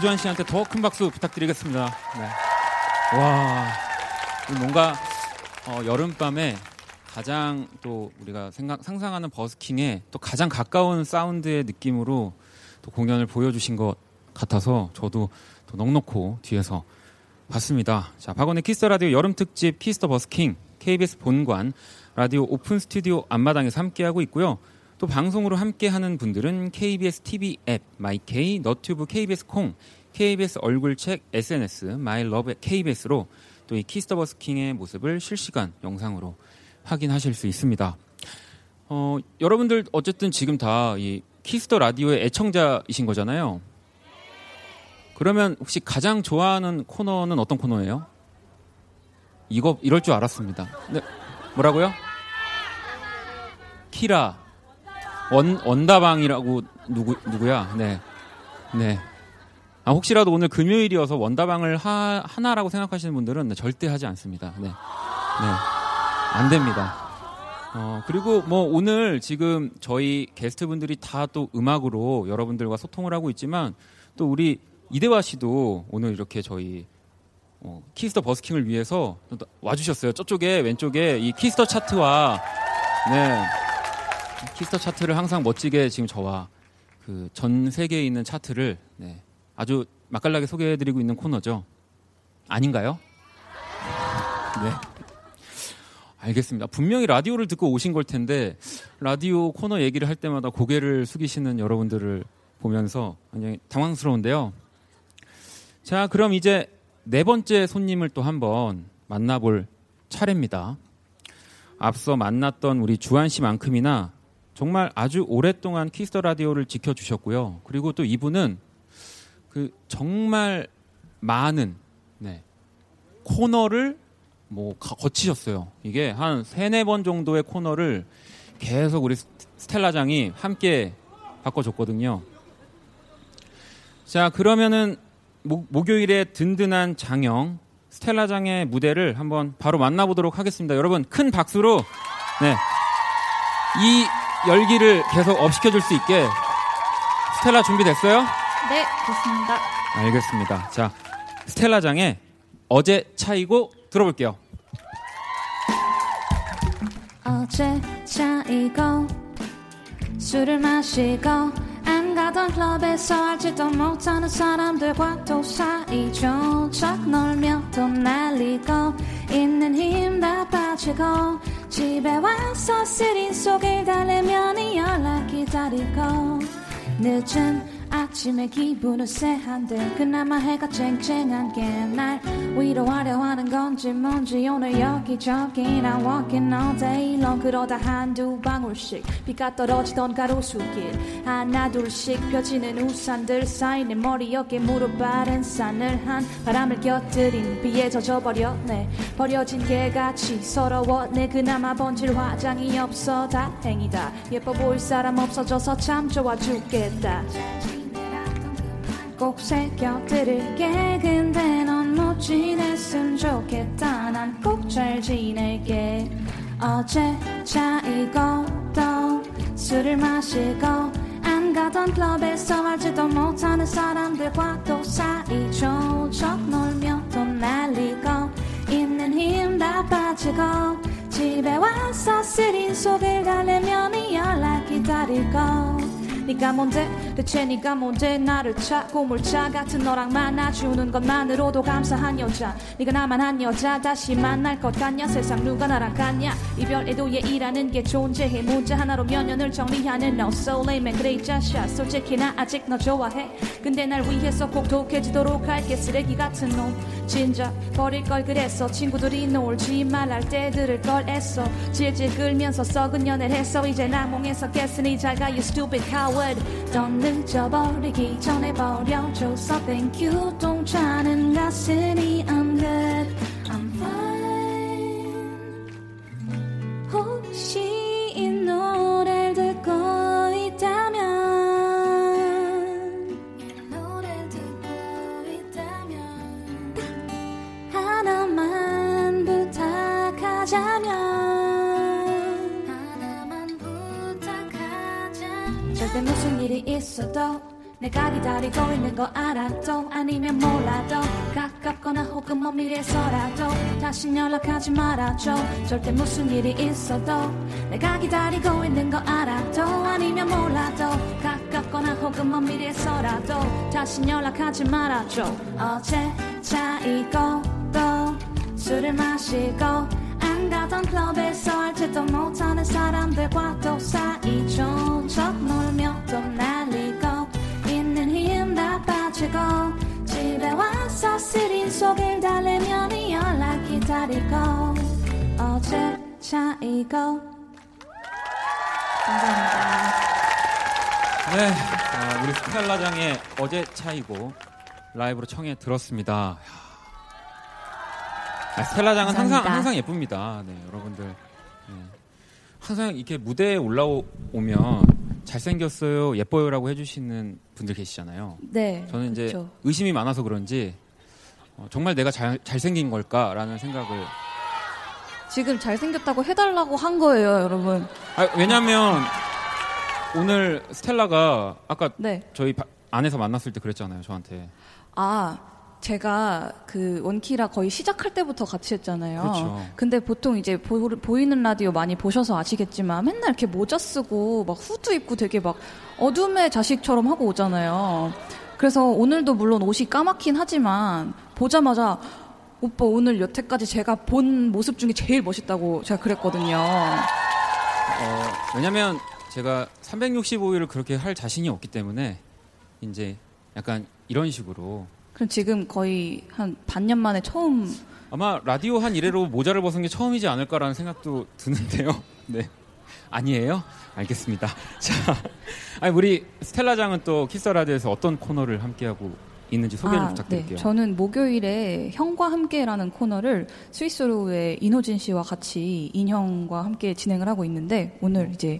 오주환 씨한테 더 큰 박수 부탁드리겠습니다. 네. 와, 이 뭔가 어, 여름밤에 가장 또 우리가 생각, 상상하는 버스킹에 또 가장 가까운 사운드의 느낌으로 또 공연을 보여주신 것 같아서 저도 또 넋 놓고 뒤에서 봤습니다. 자, 박원의 키스 더 라디오 여름 특집 키스 더 버스킹 KBS 본관 라디오 오픈 스튜디오 앞마당에서 함께하고 있고요. 또 방송으로 함께하는 분들은 KBS TV 앱 마이케이, 너튜브 KBS 콩, KBS 얼굴책 SNS My Love KBS로 또 이 키스 더 버스킹의 모습을 실시간 영상으로 확인하실 수 있습니다. 어, 여러분들 어쨌든 지금 다 이 키스 더 라디오의 애청자이신 거잖아요. 그러면 혹시 가장 좋아하는 코너는 어떤 코너예요? 이거 이럴 줄 알았습니다. 네, 뭐라고요? 키라 원 원다방이라고 누구 누구야? 네, 네. 아, 혹시라도 오늘 금요일이어서 원다방을 하, 하나라고 생각하시는 분들은 네, 절대 하지 않습니다. 네, 네, 안 됩니다. 어, 그리고 뭐 오늘 지금 저희 게스트분들이 다 또 음악으로 여러분들과 소통을 하고 있지만 또 우리 이대화 씨도 오늘 이렇게 저희 어, 키스 더 버스킹을 위해서 또 와주셨어요. 저쪽에 왼쪽에 이 키스 더 차트와 네 키스 더 차트를 항상 멋지게 지금 저와 그 전 세계에 있는 차트를 네, 아주 맛깔나게 소개해드리고 있는 코너죠. 아닌가요? 네. 알겠습니다. 분명히 라디오를 듣고 오신 걸 텐데 라디오 코너 얘기를 할 때마다 고개를 숙이시는 여러분들을 보면서 굉장히 당황스러운데요. 자, 그럼 이제 네 번째 손님을 또 한번 만나볼 차례입니다. 앞서 만났던 우리 주한 씨만큼이나 정말 아주 오랫동안 키스 더 라디오를 지켜주셨고요. 그리고 또 이분은 그 정말 많은 네, 코너를 뭐 가- 거치셨어요. 이게 한 세네 번 정도의 코너를 계속 우리 스- 스텔라장이 함께 바꿔줬거든요. 자, 그러면은 목, 목요일에 든든한 장영 스텔라장의 무대를 한번 바로 만나보도록 하겠습니다. 여러분 큰 박수로 네. 이 열기를 계속 업시켜줄 수 있게 스텔라 준비됐어요? 네, 좋습니다. 알겠습니다. 자, 스텔라장의 어제 차이고 들어볼게요. 어제 차이고 술을 마시고 안 가던 클럽에서 알지도 못하는 사람들과 또 사이좋게 놀며 또 날리고 있는 힘 다 빠지고 집에 와서 시린 속을 달래면 이 연락 기다리고 늦은 아침에 기분은 쎄한데 그나마 해가 쨍쨍한 게 날 위로하려 하는 건지 뭔지 오늘 여기저기 나 walking all day long. 그러다 한두 방울씩 비가 떨어지던 가로수길 하나 둘씩 펴지는 우산들 내 머리 어깨 무릎 아른 산을 한 바람을 곁들인 비에 젖어버렸네. 버려진 개같이 서러웠네. 그나마 번질 화장이 없어. 다행이다. 예뻐 보일 사람 없어져서 참 좋아 죽겠다 꼭 새겨들을게 근데 넌 못 지냈으면 좋겠다. 난 꼭 잘 지낼게. 어제 차이고 또 술을 마시고 안 가던 클럽에서 알지도 못하는 사람들과 또 사이좋게 놀며 또 날리고 있는 힘 다 빠지고 집에 와서 쓰린 속을 달래면 이 연락 기다리고 네가 뭔데? 대체 네가 뭔데? 나를 찾고 물차 같은 너랑 만나주는 것만으로도 감사한 여자. 네가 나만 한 여자. 다시 만날 것 같냐? 세상 누가 나랑 같냐? 이별에도 예의라는 게 존재해. 문제 하나로 몇 년을 정리하는 no so lame 그래 이 자식아 솔직히 나 아직 너 좋아해. 근데 날 위해서 꼭 독해지도록 할게. 쓰레기 같은 놈. 진짜 버릴 걸 그랬어. 친구들이 놀지 말할 때 들을 걸 애써 질질 끌면서 썩은 연애를 했어. 이제 낙몽에서 깼으니 잘가 you stupid coward 넌 늦어버리기 전에 버려줘서 thank you. 동차는 가슴이 I'm good 있어도 내가 기다리고 있는 거 알아도 아니면 몰라도 가깝거나 혹은 먼 미래에서라도 다시 연락하지 말아줘. 절대 무슨 일이 있어도 내가 기다리고 있는 거 알아도 아니면 몰라도 가깝거나 혹은 먼 미래에서라도 다시 연락하지 말아줘. 어제 차이고 또 술을 마시고 안 가던 클럽에서 알지도 못하는 사람들과 또 사이좋게 놀며 또 날리고 있는 힘 다 빠지고 집에 와서 쓰린 속을 달래면 이 연락 기다리고 어제 차이고 감사합니다 네, 아, 우리 스텔라장의 어제 차이고 라이브로 청해 들었습니다. 아, 스텔라장은 항상. 항상 예쁩니다. 네, 여러분들 네. 항상 이렇게 무대에 올라오면 잘생겼어요, 예뻐요라고 해주시는 분들 계시잖아요. 네 저는 이제 그쵸. 의심이 많아서 그런지 어, 정말 내가 잘, 잘생긴 걸까라는 생각을 지금 잘생겼다고 해달라고 한 거예요 여러분 아, 왜냐면 오늘 스텔라가 아까 네 저희 바- 안에서 만났을 때 그랬잖아요 저한테 아, 제가 그 원키라 거의 시작할 때부터 같이 했잖아요. 그렇죠. 근데 보통 이제 보, 이는 라디오 많이 보셔서 아시겠지만 맨날 이렇게 모자 쓰고 막 후드 입고 되게 막 어둠의 자식처럼 하고 오잖아요. 그래서 오늘도 물론 옷이 까맣긴 하지만 보자마자 오빠 오늘 여태까지 제가 본 모습 중에 제일 멋있다고 제가 그랬거든요. 어, 왜냐면 제가 365일을 그렇게 할 자신이 없기 때문에 이제 약간 이런 식으로 그럼 지금 거의 한 반년 만에 처음 아마 라디오 한 이래로 모자를 벗은 게 처음이지 않을까라는 생각도 드는데요. 네. 아니에요? 알겠습니다. 자, 아니 우리 스텔라장은 또 키스 더 라디오에서 어떤 코너를 함께하고 있는지 소개를 아, 부탁드릴게요. 네. 저는 목요일에 형과 함께라는 코너를 스윗소로우의 인호진 씨와 같이 인형과 함께 진행을 하고 있는데 오늘 이제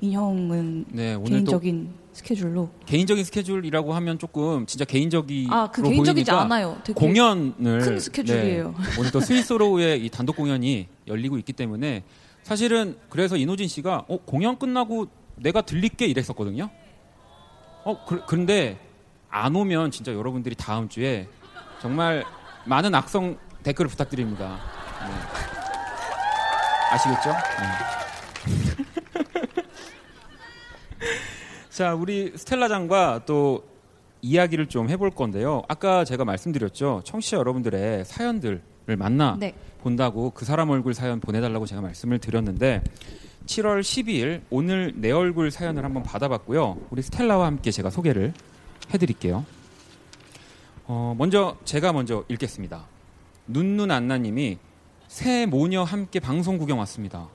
인형은 네, 개인적인 스케줄로 개인적인 스케줄이라고 하면 조금 진짜 개인적이 아 그 개인적이지 않아요. 공연을 큰 스케줄이에요. 네, 오늘 또 스윗소로우의 이 단독 공연이 열리고 있기 때문에 사실은 그래서 이노진 씨가 어, 공연 끝나고 내가 들릴게 이랬었거든요. 어 그, 그런데 안 오면 진짜 여러분들이 다음 주에 정말 많은 악성 댓글을 부탁드립니다. 네. 아시겠죠? 네. 자, 우리 스텔라장과 또 이야기를 좀 해볼 건데요. 아까 제가 말씀드렸죠. 청취자 여러분들의 사연들을 만나 네. 본다고 그 사람 얼굴 사연 보내달라고 제가 말씀을 드렸는데 7월 12일 오늘 내 얼굴 사연을 한번 받아봤고요. 우리 스텔라와 함께 제가 소개를 해드릴게요. 어, 먼저 제가 먼저 읽겠습니다. 눈눈 안나님이 새 모녀 함께 방송 구경 왔습니다.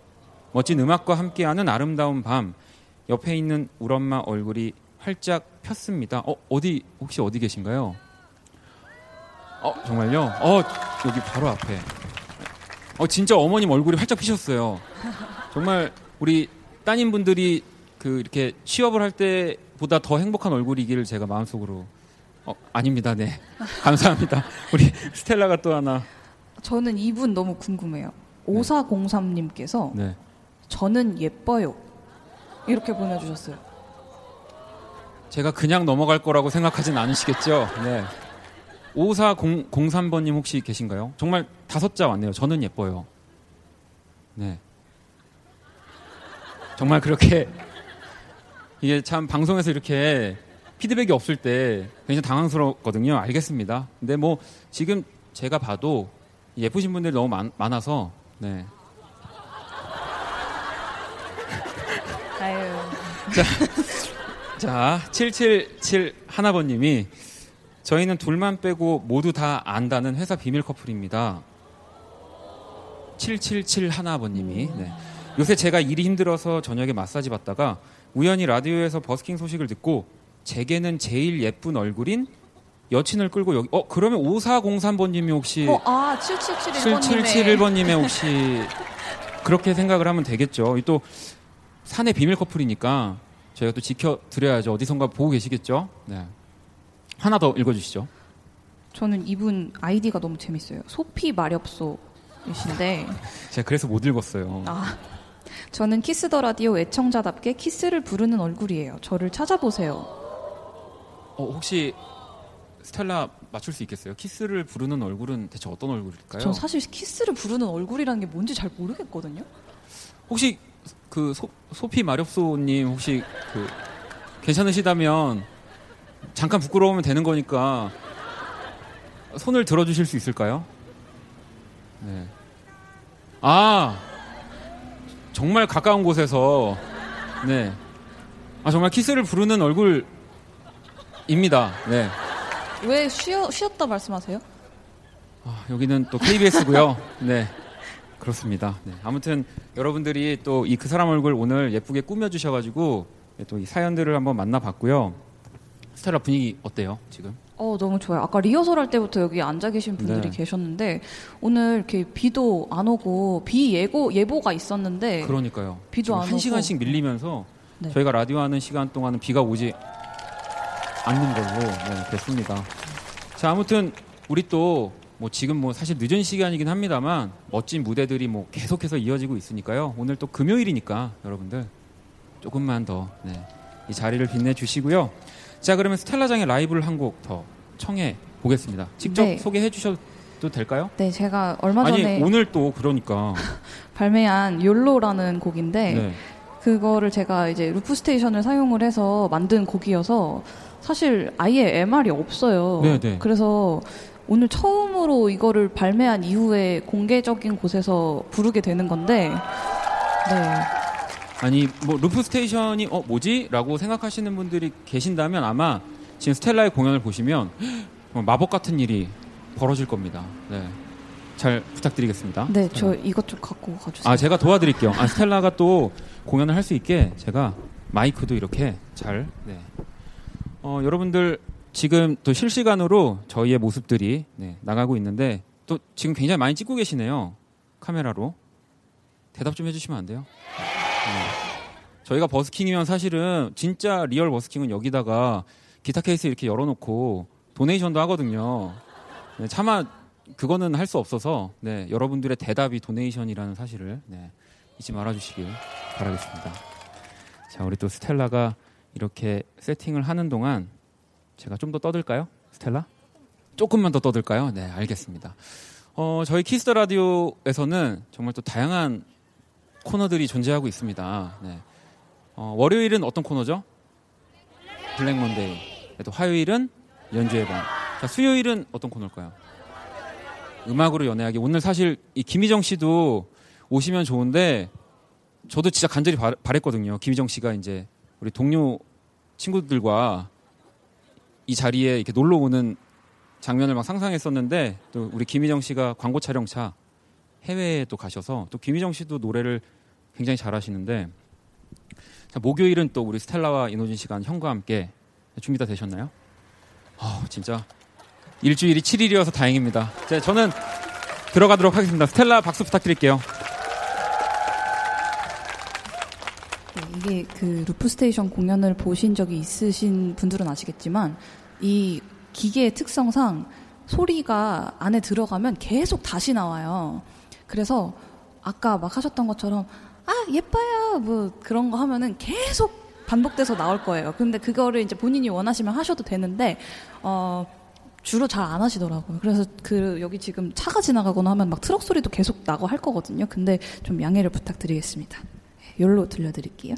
멋진 음악과 함께하는 아름다운 밤 옆에 있는 우리 엄마 얼굴이 활짝 폈습니다. 어 어디 혹시 어디 계신가요? 어 정말요? 어 여기 바로 앞에. 어 진짜 어머님 얼굴이 활짝 피셨어요. 정말 우리 따님분들이 그 이렇게 취업을 할 때보다 더 행복한 얼굴이기를 제가 마음속으로 어 아닙니다. 네 감사합니다. 우리 스텔라가 또 하나 저는 이분 너무 궁금해요. 5403님께서 네. 저는 예뻐요. 이렇게 보내주셨어요. 제가 그냥 넘어갈 거라고 생각하진 않으시겠죠? 네. 5403번님 혹시 계신가요? 정말 다섯 자 왔네요. 저는 예뻐요. 네. 정말 그렇게 이게 참 방송에서 이렇게 피드백이 없을 때 굉장히 당황스럽거든요. 알겠습니다. 근데 뭐 지금 제가 봐도 예쁘신 분들이 너무 많, 많아서 네. 아유. 자, 777 하나번님이 저희는 둘만 빼고 모두 다 안다는 회사 비밀 커플입니다. 777 하나번님이 네. 요새 제가 일이 힘들어서 저녁에 마사지 받다가 우연히 라디오에서 버스킹 소식을 듣고 제게는 제일 예쁜 얼굴인 여친을 끌고 여기 어 그러면 5403번님이 혹시 어, 아, 7771번님의 7771번님의 혹시 그렇게 생각을 하면 되겠죠. 이 또 사내 비밀 커플이니까 저희가 또 지켜드려야죠. 어디선가 보고 계시겠죠. 네. 하나 더 읽어주시죠. 저는 이분 아이디가 너무 재밌어요. 소피 마렵소이신데 제가 그래서 못 읽었어요. 아, 저는 키스 더 라디오 애청자답게 키스를 부르는 얼굴이에요. 저를 찾아보세요. 어, 혹시 스텔라 맞출 수 있겠어요? 키스를 부르는 얼굴은 대체 어떤 얼굴일까요? 전 사실 키스를 부르는 얼굴이라는 게 뭔지 잘 모르겠거든요. 혹시 그 소, 소피 마렵소님 혹시 그 괜찮으시다면 잠깐 부끄러우면 되는 거니까 손을 들어주실 수 있을까요? 네. 아 정말 가까운 곳에서 네. 아 정말 키스를 부르는 얼굴입니다. 네. 왜 쉬어, 쉬었다 말씀하세요? 아, 여기는 또 KBS고요. 네. 그렇습니다. 네. 아무튼 여러분들이 또 이 그 사람 얼굴 오늘 예쁘게 꾸며주셔가지고 또 이 사연들을 한번 만나봤고요. 스텔라 분위기 어때요 지금? 어, 너무 좋아요. 아까 리허설 할 때부터 여기 앉아 계신 분들이 네. 계셨는데 오늘 이렇게 비도 안 오고 비 예고 예보가 있었는데 그러니까요. 네. 비도 안 한 오고. 시간씩 밀리면서 네. 저희가 라디오 하는 시간 동안은 비가 오지 않는 걸로 네, 됐습니다. 자 아무튼 우리 또 뭐 지금 뭐 사실 늦은 시간이긴 합니다만 멋진 무대들이 뭐 계속해서 이어지고 있으니까요. 오늘 또 금요일이니까 여러분들 조금만 더 네, 이 자리를 빛내 주시고요. 자 그러면 스텔라장의 라이브를 한 곡 더 청해 보겠습니다. 직접 네. 소개해 주셔도 될까요? 네, 제가 얼마 아니 전에 오늘 또 그러니까 발매한 YOLO라는 곡인데 네. 그거를 제가 이제 loop station을 사용을 해서 만든 곡이어서 사실 아예 MR이 없어요. 네, 네. 그래서 오늘 처음으로 이거를 발매한 이후에 공개적인 곳에서 부르게 되는 건데, 네. 아니 뭐 loop station이 어 뭐지?라고 생각하시는 분들이 계신다면 아마 지금 스텔라의 공연을 보시면 마법 같은 일이 벌어질 겁니다. 네. 잘 부탁드리겠습니다. 네, 저 이것 좀 갖고 가주세요. 아 제가 도와드릴게요. 아 스텔라가 또 공연을 할 수 있게 제가 마이크도 이렇게 잘. 네. 어 여러분들 지금 또 실시간으로 저희의 모습들이 네, 나가고 있는데 또 지금 굉장히 많이 찍고 계시네요. 카메라로 대답 좀 해주시면 안 돼요? 네. 저희가 버스킹이면 사실은 진짜 real 버스킹은 여기다가 기타 케이스 이렇게 열어놓고 donation도 하거든요. 네, 차마 그거는 할 수 없어서 네, 여러분들의 대답이 donation이라는 사실을 네, 잊지 말아주시길 바라겠습니다. 자, 우리 또 스텔라가 이렇게 세팅을 하는 동안 제가 좀 더 떠들까요? 스텔라? 조금만 더 떠들까요? 네, 알겠습니다. 어, 저희 키스 더 라디오에서는 정말 또 다양한 코너들이 존재하고 있습니다. 네. 어, 월요일은 어떤 코너죠? 블랙 먼데이. 네, 또 화요일은 연주의 방. 자, 수요일은 어떤 코너일까요? 음악으로 연애하기. 오늘 사실 이 김희정 씨도 오시면 좋은데 저도 진짜 간절히 바, 바랬거든요. 김희정 씨가 이제 우리 동료 친구들과 이 자리에 이렇게 놀러 오는 장면을 막 상상했었는데 또 우리 김희정 씨가 광고 촬영차 해외에 또 가셔서 또 김희정 씨도 노래를 굉장히 잘하시는데 자, 목요일은 또 우리 스텔라와 이노진 씨가 형과 함께 준비 다 되셨나요? 아 진짜 일주일이 7일이어서 다행입니다. 자, 저는 들어가도록 하겠습니다. 스텔라 박수 부탁드릴게요. 네, 이게 그 loop station 공연을 보신 적이 있으신 분들은 아시겠지만 이 기계의 특성상 소리가 안에 들어가면 계속 다시 나와요. 그래서 아까 막 하셨던 것처럼 아 예뻐요 뭐 그런 거 하면은 계속 반복돼서 나올 거예요. 근데 그거를 이제 본인이 원하시면 하셔도 되는데 어 주로 잘 안 하시더라고요. 그래서 그 여기 지금 차가 지나가거나 하면 막 트럭 소리도 계속 나고 할 거거든요. 근데 좀 양해를 부탁드리겠습니다. 열로 들려드릴게요.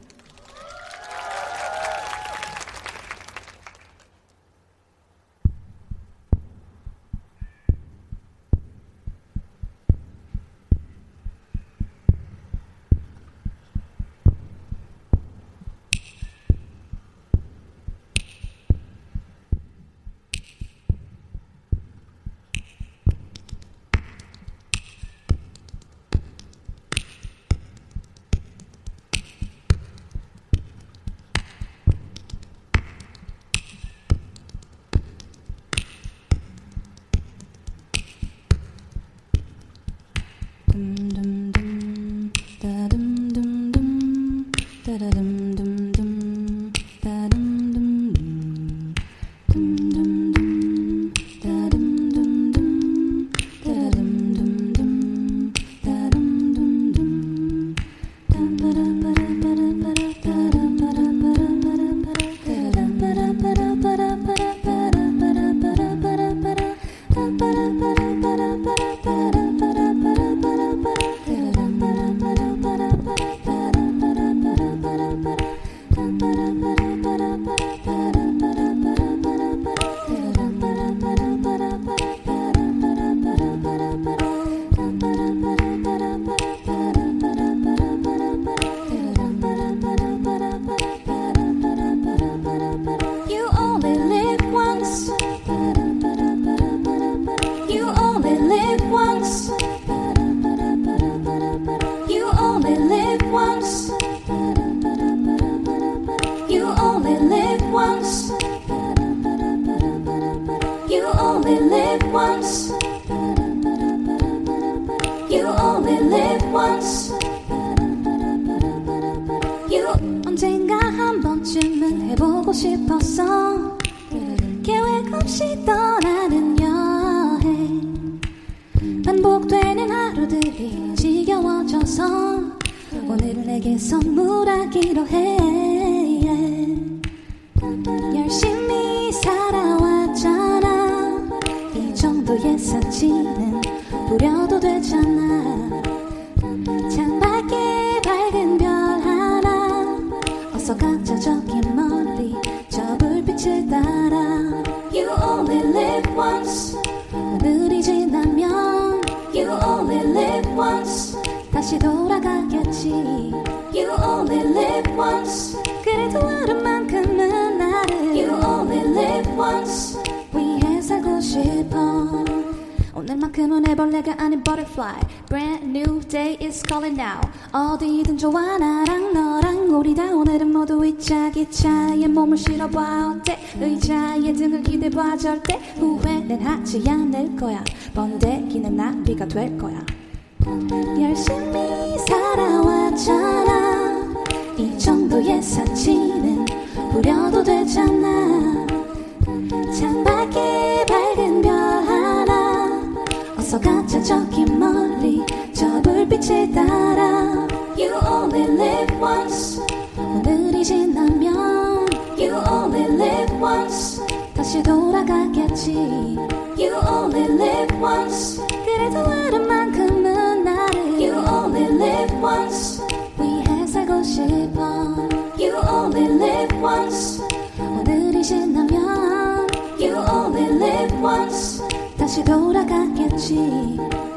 once 다시 돌아가겠지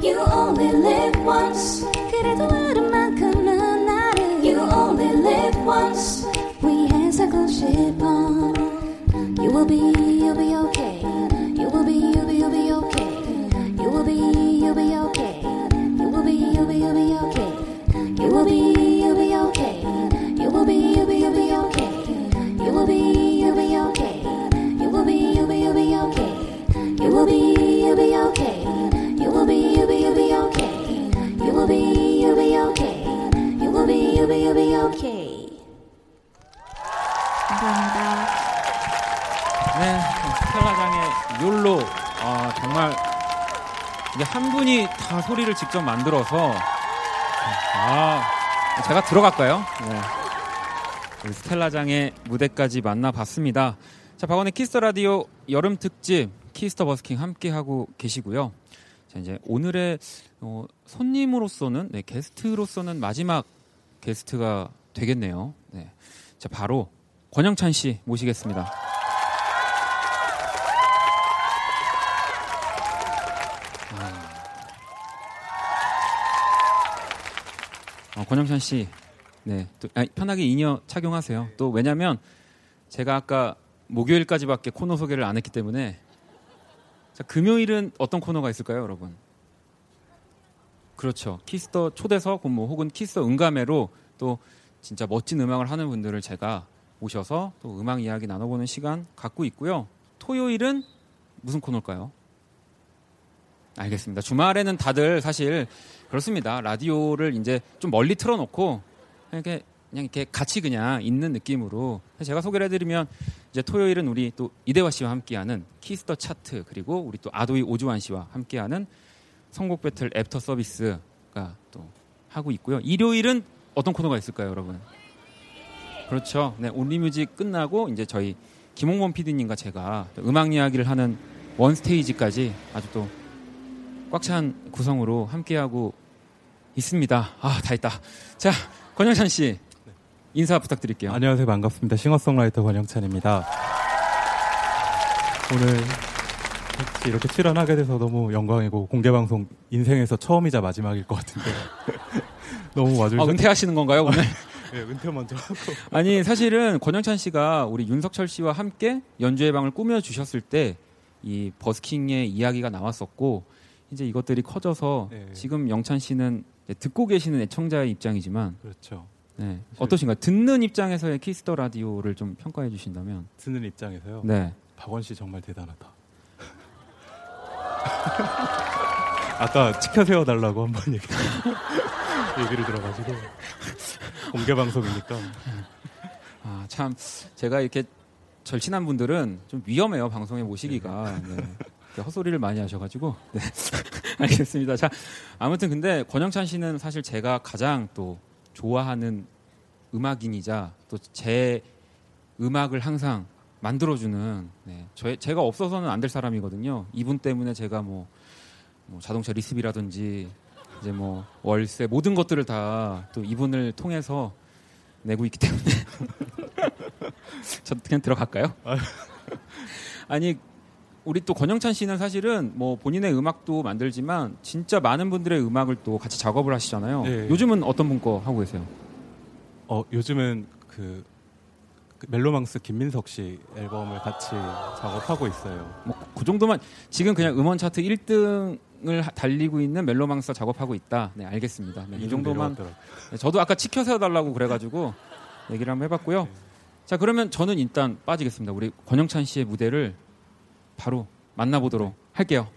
You only live once 그래도 하루 이게 한 분이 다 소리를 직접 만들어서 아 제가 들어갈까요? 네. 스텔라장의 무대까지 만나봤습니다. 자, 박원의 Kiss the Radio 여름 특집 Kiss the 버스킹 함께 하고 계시고요. 자, 이제 오늘의 어, 손님으로서는 네, 게스트로서는 마지막 게스트가 되겠네요. 네. 자, 바로 권영찬 씨 모시겠습니다. 어, 권영찬 씨, 네, 또, 아니, 편하게 in-ear 착용하세요. 또 왜냐면 제가 아까 목요일까지밖에 코너 소개를 안 했기 때문에 자, 금요일은 어떤 코너가 있을까요, 여러분? 그렇죠. Kiss the 초대석 뭐 혹은 Kiss the 응가매로 또 진짜 멋진 음악을 하는 분들을 제가 모셔서 또 음악 이야기 나눠보는 시간 갖고 있고요. 토요일은 무슨 코너일까요? 알겠습니다. 주말에는 다들 사실 그렇습니다. 라디오를 이제 좀 멀리 틀어놓고 이렇게 그냥 이렇게 같이 그냥 있는 느낌으로 제가 소개를 해드리면 이제 토요일은 우리 또 이대화 씨와 함께하는 Kiss the 차트 그리고 우리 또 아도이 오주환 씨와 함께하는 선곡 배틀 애프터 서비스가 또 하고 있고요. 일요일은 어떤 코너가 있을까요, 여러분? 그렇죠. 네, Only Music 끝나고 이제 저희 김홍범 PD님과 제가 또 음악 이야기를 하는 원 스테이지까지 아주 또 꽉 찬 구성으로 함께하고 있습니다. 아, 다 했다. 자, 권영찬 씨 인사 부탁드릴게요. 안녕하세요. 반갑습니다. 싱어송라이터 권영찬입니다. 오늘 같이 이렇게 출연하게 돼서 너무 영광이고 공개방송 인생에서 처음이자 마지막일 것 같은데 너무 와주셔서 아, 은퇴하시는 건가요, 오늘? 네, 은퇴 먼저 하고 아니, 사실은 권영찬 씨가 우리 윤석철 씨와 함께 연주의 방을 꾸며 주셨을 때 이 버스킹의 이야기가 나왔었고 이제 이것들이 커져서 네. 지금 영찬 씨는 듣고 계시는 애청자의 입장이지만 그렇죠. 네. 어떠신가요? 듣는 입장에서의 Kiss the Radio를 좀 평가해 주신다면 듣는 입장에서요. 네. 박원 씨 정말 대단하다. 아까 치켜 세워 달라고 한 번 얘기, 얘기를 들어가지고 공개 방송이니까 아, 참 제가 이렇게 절친한 분들은 좀 위험해요 방송에 모시기가 네. 헛소리를 많이 하셔가지고 네. 알겠습니다. 자 아무튼 근데 권영찬 씨는 사실 제가 가장 또 좋아하는 음악인이자 또 제 음악을 항상 만들어주는 네. 저, 제가 없어서는 안 될 사람이거든요. 이분 때문에 제가 뭐, 뭐 자동차 리스비라든지 이제 뭐 월세 모든 것들을 다 또 이분을 통해서 내고 있기 때문에 저 그냥 들어갈까요? 아니 우리 또 권영찬 씨는 사실은 뭐 본인의 음악도 만들지만 진짜 많은 분들의 음악을 또 같이 작업을 하시잖아요. 네. 요즘은 어떤 분 거 하고 계세요? 어, 요즘은 그, 그 멜로망스 김민석 씨 앨범을 같이 작업하고 있어요. 뭐 그 정도만 지금 그냥 음원 차트 1등 하- 달리고 있는 멜로망스 작업하고 있다. 네, 알겠습니다. 네, 이 정도만. 네, 저도 아까 치켜서 해달라고 그래가지고 얘기를 한번 해봤고요. 자 그러면 저는 일단 빠지겠습니다. 우리 권영찬 씨의 무대를 바로 만나보도록 할게요.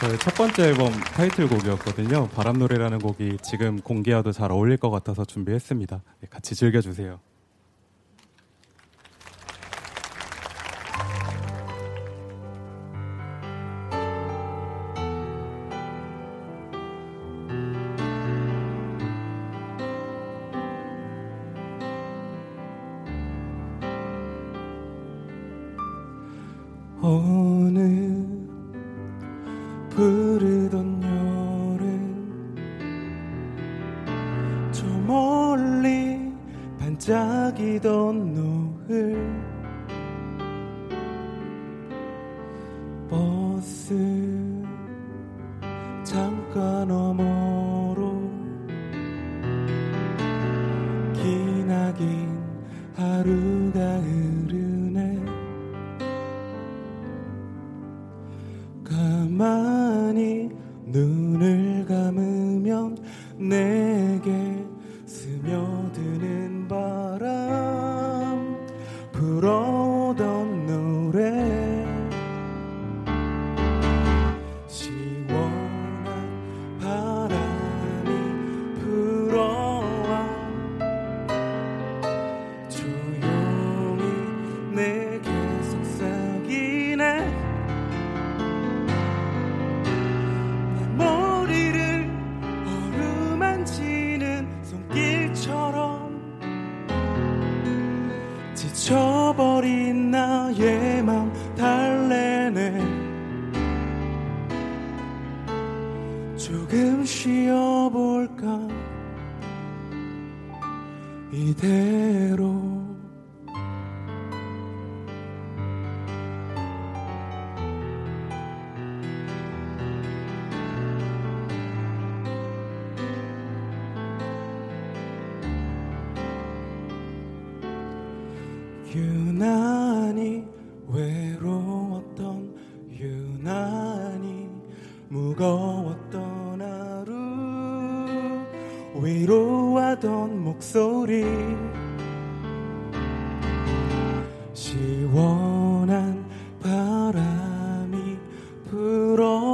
저의 첫 번째 앨범 타이틀곡이었거든요. 바람 노래라는 곡이 지금 공개와도 잘 어울릴 것 같아서 준비했습니다. 네, 같이 즐겨주세요. 불어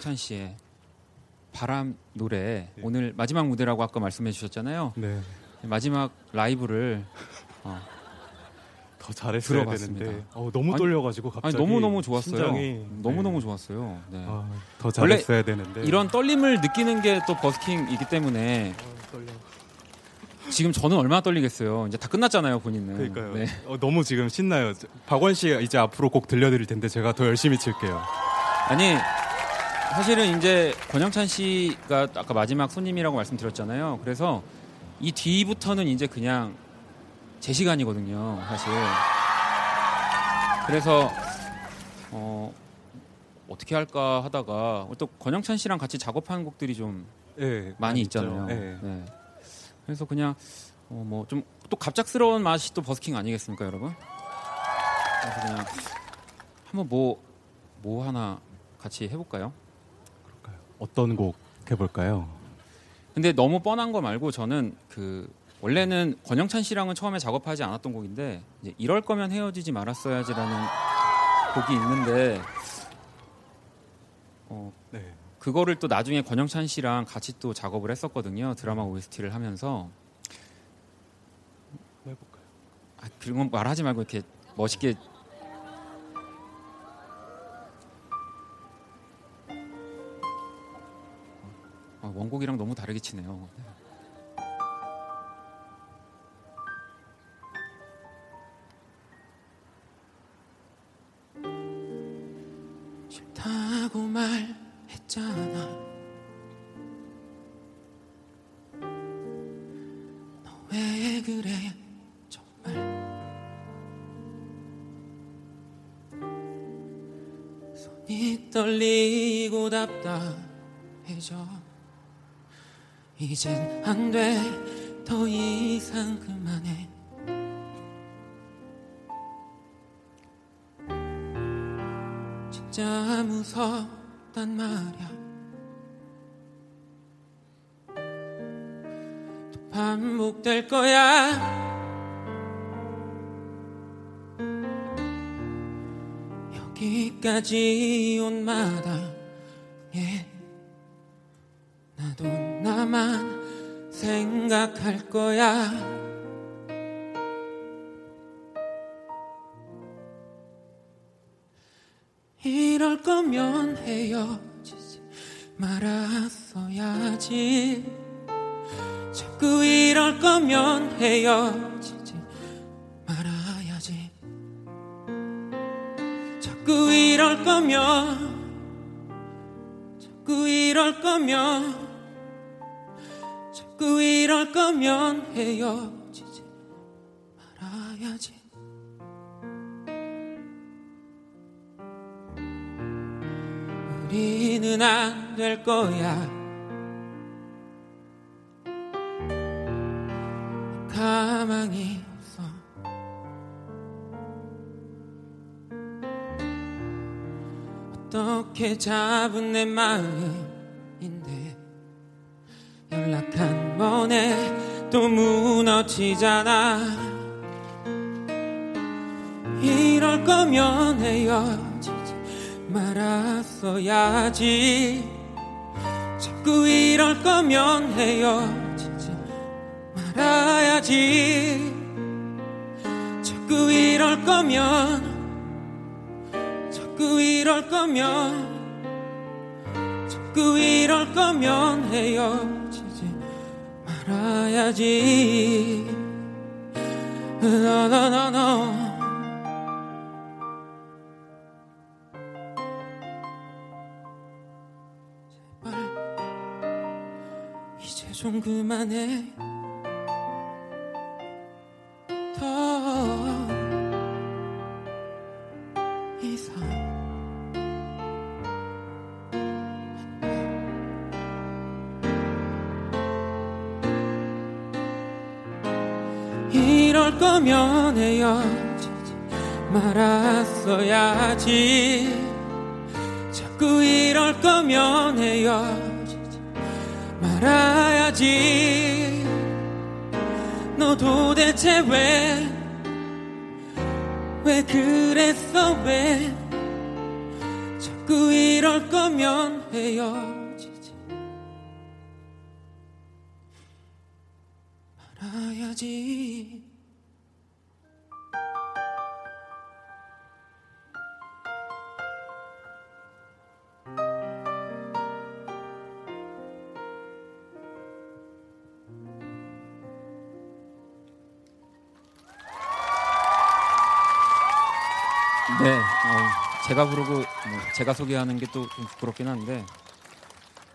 권영찬 씨의 바람 노래 오늘 마지막 무대라고 아까 말씀해 주셨잖아요. 네. 마지막 라이브를 어, 더 잘했어야 들어봤습니다. 되는데 어, 너무 떨려가지고 갑자기 너무 너무 좋았어요. 심장이 너무 네. 너무 좋았어요. 네. 아, 더 잘했어야 되는데 이런 떨림을 느끼는 게 또 버스킹이기 때문에 아. 지금 저는 얼마나 떨리겠어요. 이제 다 끝났잖아요, 본인은. 그러니까요. 네. 어, 너무 지금 신나요. 박원 씨가 이제 앞으로 곡 들려드릴 텐데 제가 더 열심히 칠게요. 아니 사실은 이제 권영찬 씨가 아까 마지막 손님이라고 말씀드렸잖아요. 그래서 이 뒤부터는 이제 그냥 제 시간이거든요, 사실. 그래서 어, 어떻게 할까 하다가 또 권영찬 씨랑 같이 작업한 곡들이 좀 네, 많이 있죠. 있잖아요. 네. 네. 그래서 그냥 어, 뭐 좀 또 갑작스러운 맛이 또 버스킹 아니겠습니까, 여러분? 그래서 그냥 한번 뭐뭐 하나 같이 해볼까요? 어떤 곡 해볼까요? 근데 너무 뻔한 거 말고 저는 그 원래는 권영찬 씨랑은 처음에 작업하지 않았던 곡인데 이럴 거면 헤어지지 말았어야지라는 곡이 있는데 어 네. 그거를 또 나중에 권영찬 씨랑 같이 또 작업을 했었거든요 드라마 OST를 하면서 해볼까요? 아 그런 건 말하지 말고 이렇게 멋있게 아, 원곡이랑 너무 다르게 치네요. 네. 싫다고 말했잖아. 너 왜 그래 떨리고 답답해져 이젠 안 돼. 더 이상 그만해. 진짜 무섭단 말야. 또 반복될 거야. 여기까지 온 마당 생각할 거야. 이럴 거면 헤어지지 말았어야지. 자꾸 이럴 거면 헤어지지 말아야지. 자꾸 이럴 거면 자꾸 이럴 거면 자꾸 이럴 거면 헤어지지 말아야지. 우리는 안 될 거야. 가망이 없어. 어떻게 잡은 내 마음인데 연락 한 번에 또 무너지잖아. 이럴 거면 헤어지지 말았어야지. 자꾸 이럴 거면 헤어지지 말아야지. 자꾸 이럴 거면 자꾸 이럴 거면 자꾸 이럴 거면 헤어지지 말아야지. 너너너너 제발 이제 좀 그만해 헤어지지 말았어야지. 자꾸 이럴 거면 헤어지지 말아야지. 너 도대체 왜, 왜 그랬어? 왜? 자꾸 이럴 거면 헤어지지 말아야지 네, 어, 제가 부르고 뭐 제가 소개하는 게 또 좀 부끄럽긴 한데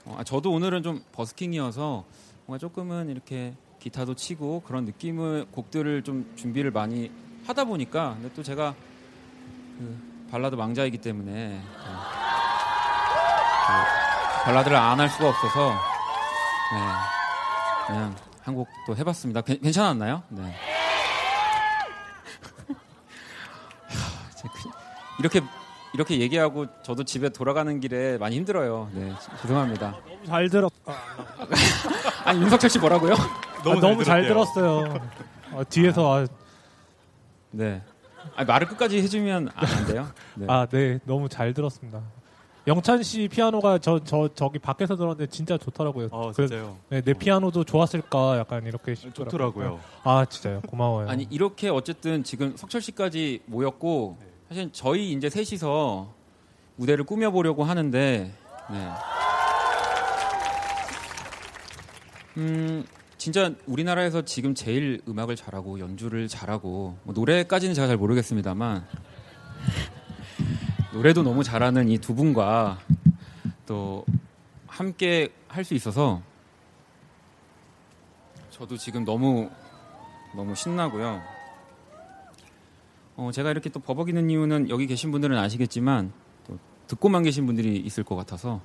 어, 아, 저도 오늘은 좀 버스킹이어서 뭔가 조금은 이렇게 기타도 치고 그런 느낌의 곡들을 좀 준비를 많이 하다 보니까 근데 또 제가 그 발라드 왕자이기 때문에 어, 그 발라드를 안 할 수가 없어서 네, 그냥 한 곡 또 해봤습니다. 괜- 괜찮았나요? 네. 하, 제 그- 이렇게 이렇게 얘기하고 저도 집에 돌아가는 길에 많이 힘들어요. 네, 죄송합니다. 잘 들었. 아, 아니 윤석철 씨 뭐라고요? 너무, 너무 잘 들었어요. 아, 뒤에서 아, 네. 아니, 말을 끝까지 해주면 안, 안 돼요? 네. 아, 네, 너무 잘 들었습니다. 영찬 씨 피아노가 저, 저, 저기 밖에서 들었는데 진짜 좋더라고요. 어, 진짜요. 네, 내 피아노도 좋았을까 약간 이렇게 싶더라고요. 좋더라고요. 아, 진짜요. 고마워요. 아니 이렇게 어쨌든 지금 석철 씨까지 모였고 사실 저희 이제 셋이서 무대를 꾸며보려고 하는데 네. 음 진짜 우리나라에서 지금 제일 음악을 잘하고 연주를 잘하고 뭐 노래까지는 제가 잘 모르겠습니다만 노래도 너무 잘하는 이 두 분과 또 함께 할 수 있어서 저도 지금 너무 너무 신나고요. 어, 제가 이렇게 또 버벅이는 이유는 여기 계신 분들은 아시겠지만 또 듣고만 계신 분들이 있을 것 같아서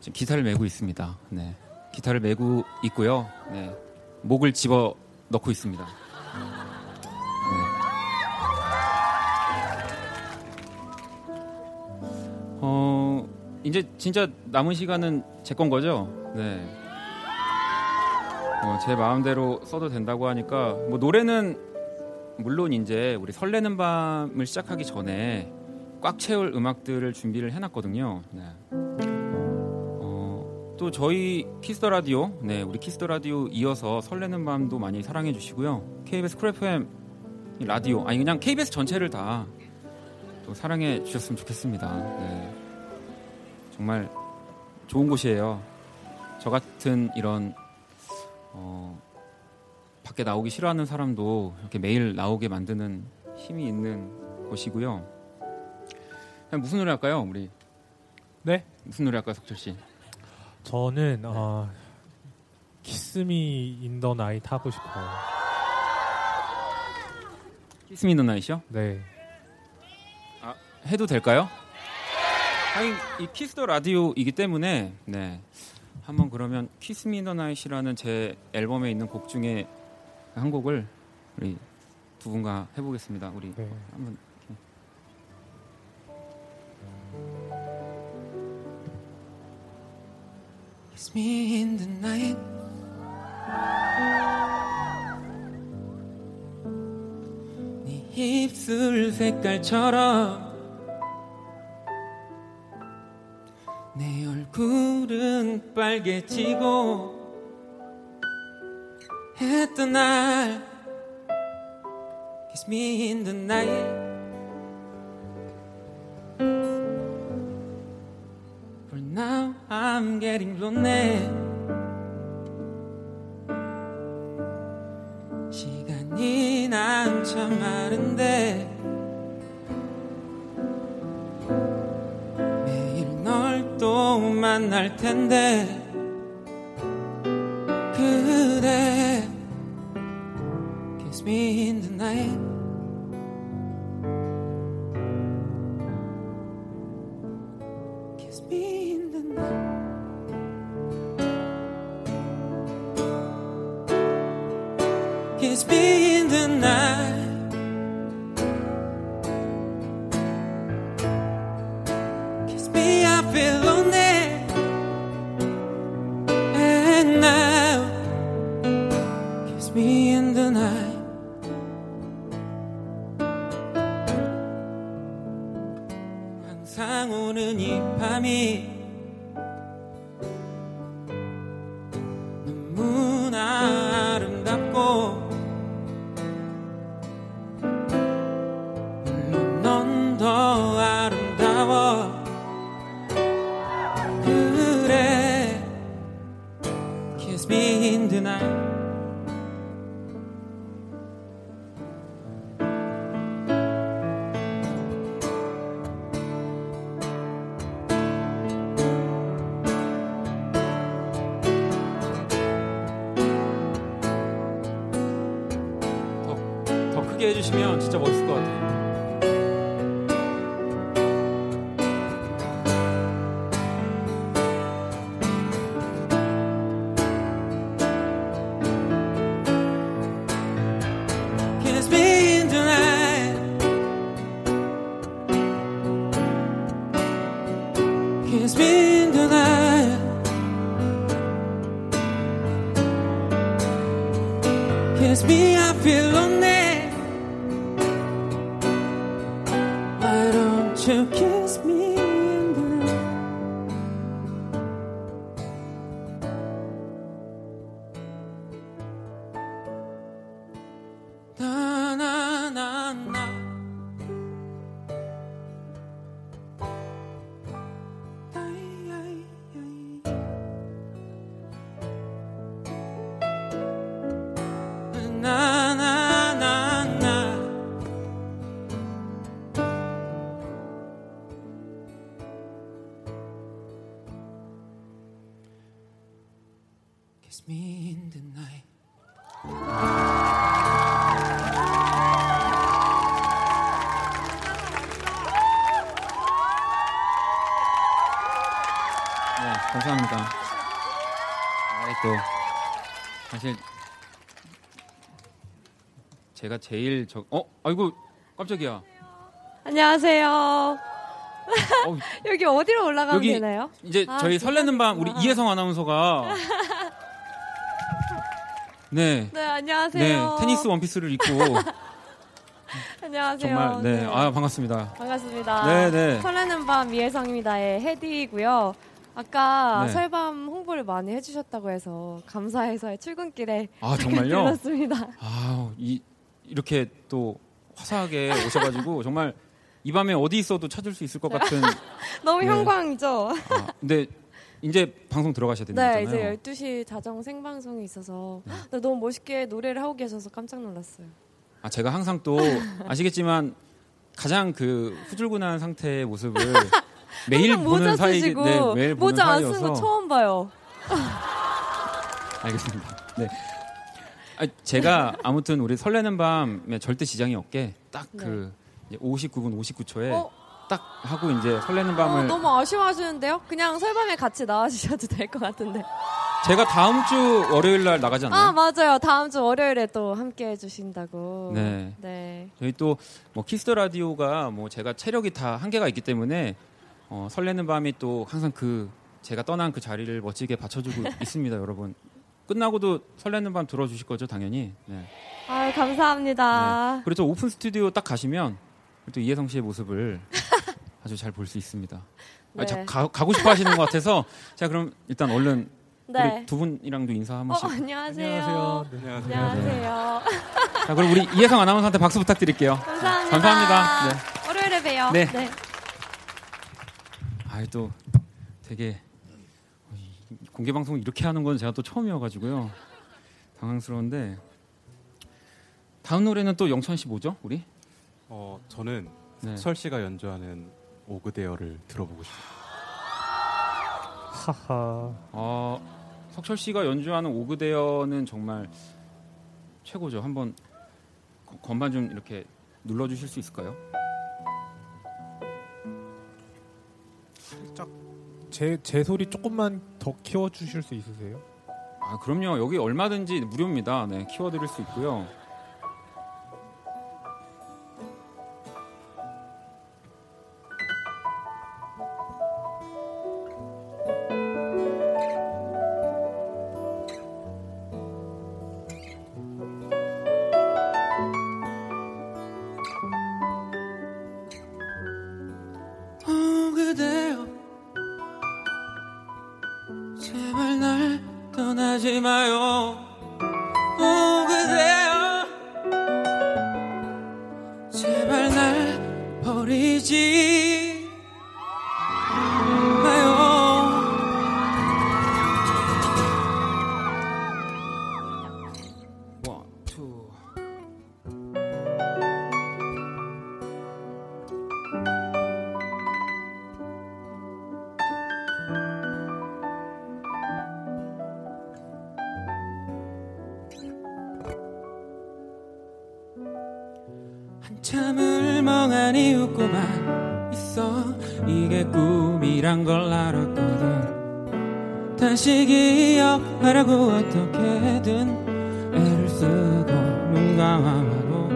지금 기타를 메고 있습니다. 네. 기타를 메고 있고요. 네. 목을 집어 넣고 있습니다. 네. 어, 이제 진짜 남은 시간은 제 건 거죠? 네. 어, 제 마음대로 써도 된다고 하니까 뭐 노래는 물론 이제 우리 설레는 밤을 시작하기 전에 꽉 채울 음악들을 준비를 해놨거든요. 네. 어, 또 저희 Kiss the Radio, 네 우리 Kiss the Radio 이어서 설레는 밤도 많이 사랑해 주시고요. KBS Cool FM 라디오 아니 그냥 KBS 전체를 다 또 사랑해 주셨으면 좋겠습니다. 네. 정말 좋은 곳이에요. 저 같은 이런 어, 밖에 나오기 싫어하는 사람도 이렇게 매일 나오게 만드는 힘이 있는 곳이고요. 그냥 무슨 노래 할까요, 우리? 네? 무슨 노래 할까요, 석철 씨? 저는 어, Kiss Me in the Night 하고 싶어요. Kiss Me the Night이요? 네. 아, 해도 될까요? 하긴 이 키스 더 라디오이기 때문에 네. 한번 그러면 키스미 더 나이시라는 제 앨범에 있는 곡 중에 한 곡을 우리 두 분과 해보겠습니다. 우리 네. 한번 Kiss me in the night. 네 입술 색깔처럼 내 얼굴은 빨개지고 했던 날 Kiss me in the night For now I'm getting lonely 시간이 난참 많은데 매일 널 또 만날 텐데 제가 제일 저 어, 아이고 깜짝이야. 안녕하세요. 어, 여기 어디로 올라가면 여기 되나요? 이제 아, 저희 설레는 밤 우리 이혜성 아나운서가 네. 네, 안녕하세요. 네, 테니스 원피스를 입고 안녕하세요. 정말 네, 아 반갑습니다. 반갑습니다. 네, 네. 설레는 밤 이혜성입니다의 헤디고요. 아까 네. 설밤 홍보를 많이 해주셨다고 해서 감사해서 출근길에 아, 정말요? 들렀습니다. 아, 이 이렇게 또 화사하게 오셔가지고 정말 이 밤에 어디 있어도 찾을 수 있을 것 같은. 너무 네. 형광이죠. 아, 근데 이제 방송 들어가셔야 되는 네, 거잖아요. 이제 12시 자정 생방송이 있어서 근데 너무 멋있게 노래를 하고 계셔서 깜짝 놀랐어요. 아, 제가 항상 또 아시겠지만 가장 그 후줄근한 상태의 모습을 매일 보는 모자 사이 네, 매일 보는 모자 안 쓰는 거 처음 봐요. 알겠습니다. 네. 아, 제가 아무튼 우리 설레는 밤에 절대 지장이 없게 딱그 59분 59초에 네. 어? 딱 하고 이제 설레는 어, 밤을 너무 아쉬워하시는데요? 그냥 설밤에 같이 나와주셔도 될 것 같은데. 제가 다음 주 월요일 날 나가지 않나요? 아 맞아요. 다음 주 월요일에 또 함께 해주신다고. 네. 네. 저희 또 뭐 Kiss the Radio가 뭐 제가 체력이 다 한계가 있기 때문에 어, 설레는 밤이 또 항상 그 제가 떠난 그 자리를 멋지게 받쳐주고 있습니다, 여러분. 끝나고도 설레는 밤 들어주실 거죠, 당연히. 네. 아 감사합니다. 그리고 또 오픈 스튜디오 딱 가시면 또 이혜성 씨의 모습을 아주 잘 볼 수 있습니다. 아, 네. 자, 가, 가고 싶어 하시는 것 같아서 자 그럼 일단 얼른 네. 우리 두 분이랑도 인사 한 어, 번씩. 안녕하세요. 안녕하세요. 네. 안녕하세요. 자 그럼 우리 이혜성 아나운서한테 박수 부탁드릴게요. 감사합니다. 감사합니다. 네. 월요일에 봬요. 네. 네. 아이 또 되게 공개 방송 이렇게 하는 건 제가 또 처음이어가지고요 당황스러운데 다음 노래는 또 영천 씨 뭐죠 우리? 어, 저는 네. 석철 씨가 연주하는 오그데어를 들어보고 싶어요. 하하. 어, 석철 씨가 연주하는 오그데어는 정말 최고죠. 한번 거- 건반 좀 이렇게 눌러 주실 수 있을까요? 살짝 제, 제 소리 조금만 더 키워주실 수 있으세요? 아 그럼요. 여기 얼마든지 무료입니다. 네, 키워드릴 수 있고요. 잠을 멍하니 웃고만 있어. 이게 꿈이란 걸 알았거든. 다시 기억하려고 어떻게든 애를 쓰고 눈 감아봐도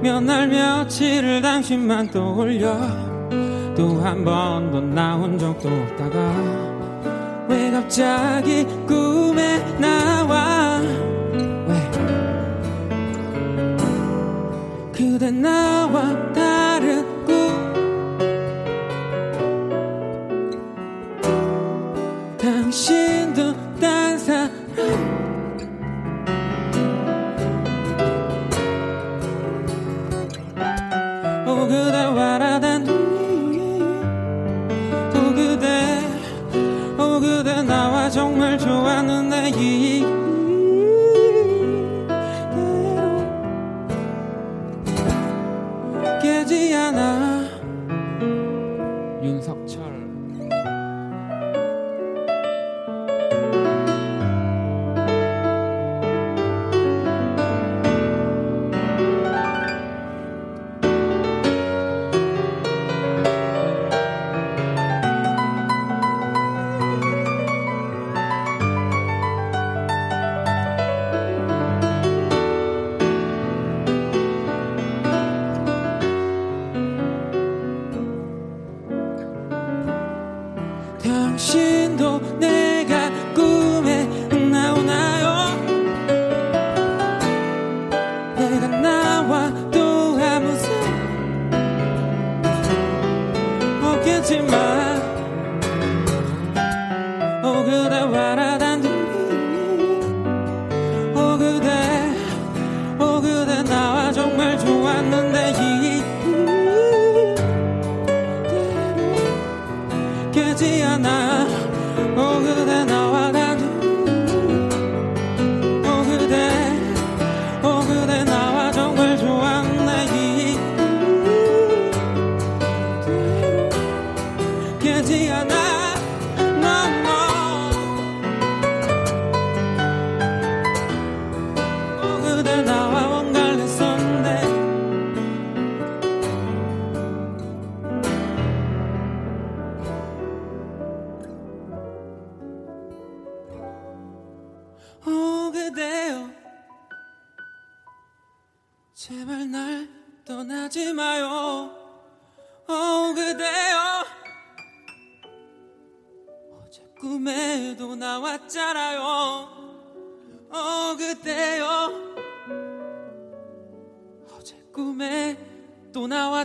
몇날 며칠을 당신만 떠올려. 또 한 번도 나온 적도 없다가 왜 갑자기 꿈에 나와 나와 다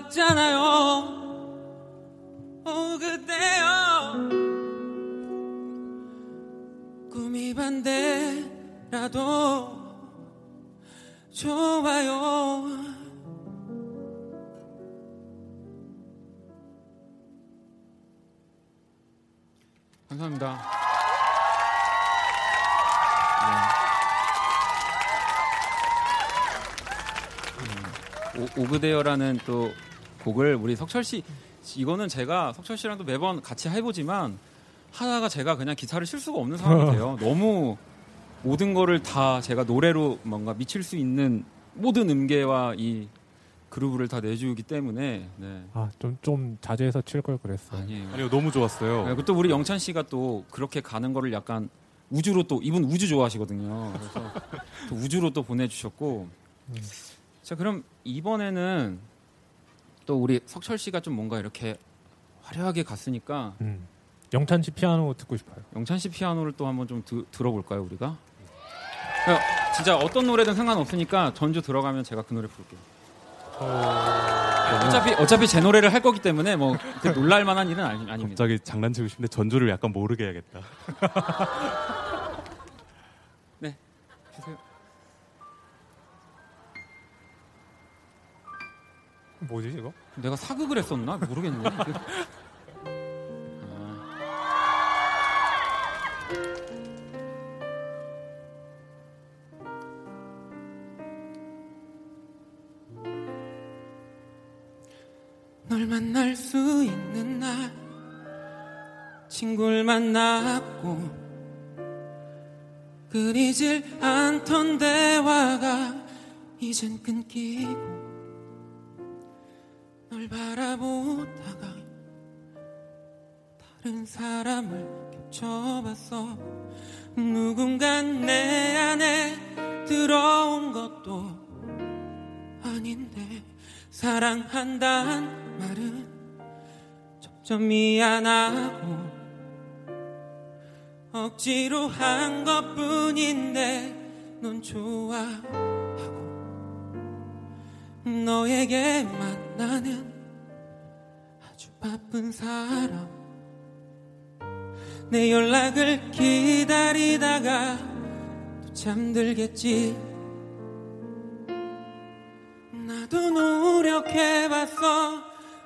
또 나왔잖아요 오 그대여 꿈이 반대라도 좋아요. 감사합니다. 네. 오, 오그데어라는 또 곡을 우리 석철 씨 이거는 제가 석철 씨랑도 매번 같이 해보지만 하다가 제가 그냥 기타를 칠 수가 없는 상황이 돼요. 너무 모든 거를 다 제가 노래로 뭔가 미칠 수 있는 모든 음계와 이 그루브를 다 내주기 때문에 네. 아좀 좀 자제해서 칠 걸 그랬어요. 아니에요. 아니요 너무 좋았어요. 네, 그리고 또 우리 영찬 씨가 또 그렇게 가는 거를 약간 우주로 또 이분 우주 좋아하시거든요. 그래서 또 우주로 또 보내주셨고. 자 그럼 이번에는 또 우리 석철 씨가 좀 뭔가 이렇게 화려하게 갔으니까 음. 영찬 씨 피아노 듣고 싶어요. 영찬 씨 피아노를 또 한번 좀 드- 들어볼까요 우리가? 야, 진짜 어떤 노래든 상관없으니까 전주 들어가면 제가 그 노래 부를게요. 어 차피 어차피 제 노래를 할 거기 때문에 뭐그 놀랄 만한 일은 아니, 아닙니다. 갑자기 장난치고 싶은데 전조를 약간 모르게 해야겠다. 네, 주세요. 뭐지 이거? 내가 사극을 했었나 모르겠네. 널 만날 수 있는 날 친구를 만났고 그리질 않던 대화가 이젠 끊기고 널 바라보다가 다른 사람을 겹쳐봤어. 누군가 내 안에 들어온 것도 아닌데 사랑한다는 말은 점점 미안하고 억지로 한 것뿐인데 넌 좋아하고 너에게만 나는 바쁜 사람. 내 연락을 기다리다가 또 잠들겠지. 나도 노력해봤어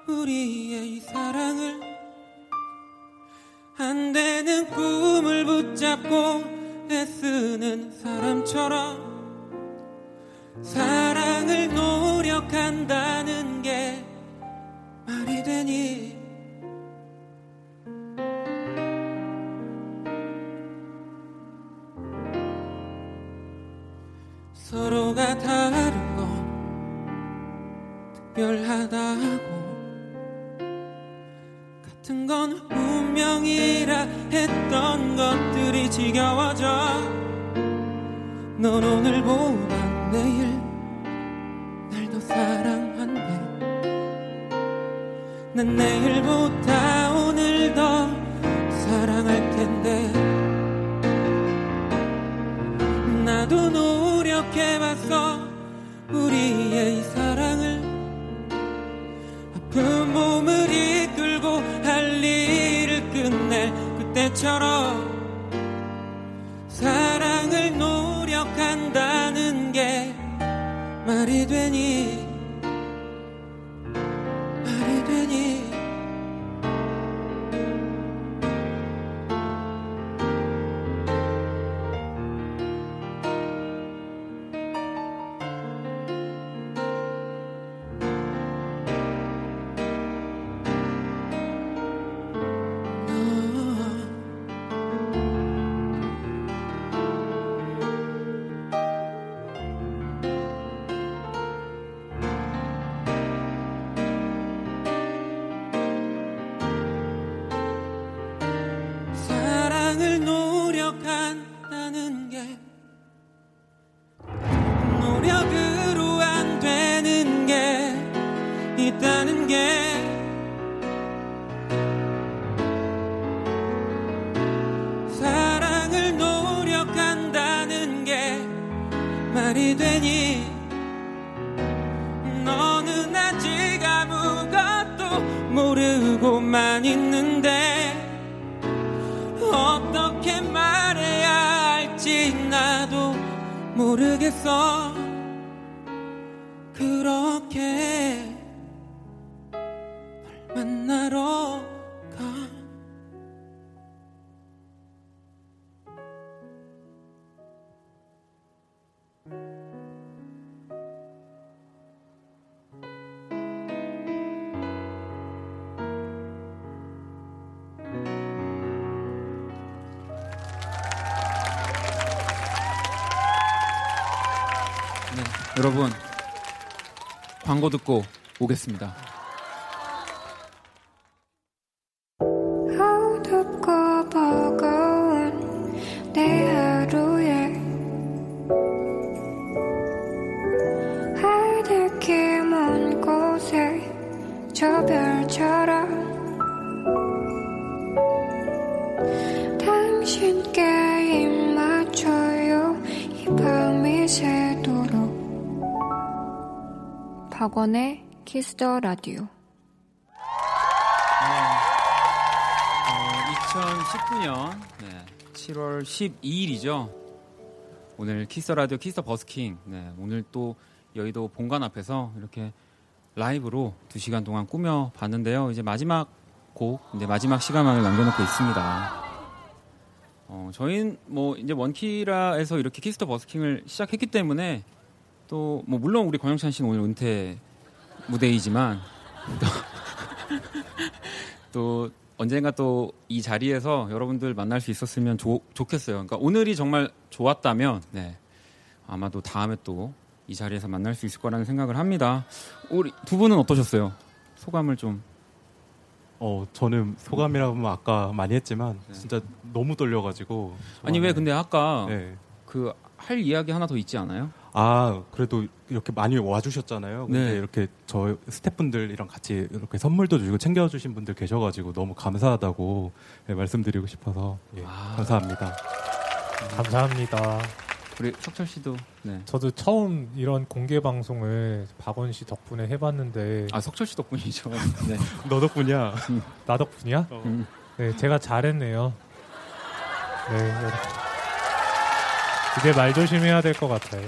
우리의 이 사랑을. 안 되는 꿈을 붙잡고 애쓰는 사람처럼 사랑을 노력한다는 게 말이 되니? 서로가 다른 건 특별하다고. 같은 건 운명이라 했던 것들이 지겨워져. 넌 오늘보다 내일 날 더 사랑한대 난 내일보다 오늘 더 사랑할 텐데. 나도 노력해봤어. 우리의 이 사랑을. 아픈 몸을 이끌고 할 일을 끝낼 그때처럼 사랑을 노력한다는 게 말이 되니 여러분 광고 듣고 오겠습니다. Kiss the Radio 2019년 7월 12일이죠. 오늘 키스 라디오 키스 버스킹. 네, 오늘 또 여의도 본관 앞에서 이렇게 라이브로 2시간 동안 꾸며 봤는데요. 이제 마지막 곡, 이제 마지막 시간만을 남겨놓고 있습니다. 어, 저희는 뭐 이제 원키라에서 이렇게 Kiss the 버스킹을 시작했기 때문에 또 뭐 물론 우리 권영찬 씨는 오늘 은퇴 무대이지만 또, 또 언젠가 또 이 자리에서 여러분들 만날 수 있었으면 좋, 좋겠어요. 그러니까 오늘이 정말 좋았다면 네, 아마도 다음에 또 이 자리에서 만날 수 있을 거라는 생각을 합니다. 우리 두 분은 어떠셨어요? 소감을 좀 어, 저는 소감이라 면 아까 많이 했지만 진짜 너무 떨려가지고. 아니 왜 근데 아까 네. 그할 이야기 하나 더 있지 않아요? 아 그래도 이렇게 많이 와주셨잖아요. 근데 네. 이렇게 저 스태프분들이랑 같이 이렇게 선물도 주고 챙겨주신 분들 계셔가지고 너무 감사하다고 예, 말씀드리고 싶어서 예, 감사합니다. 감사합니다. 우리 석철 씨도 네. 저도 처음 이런 공개 방송을 박원 씨 덕분에 해봤는데 아 석철 씨 덕분이죠. 네. 너 덕분이야. 나 덕분이야? 음. 네, 제가 잘했네요. 네. 이제 말 조심해야 될 것 같아요.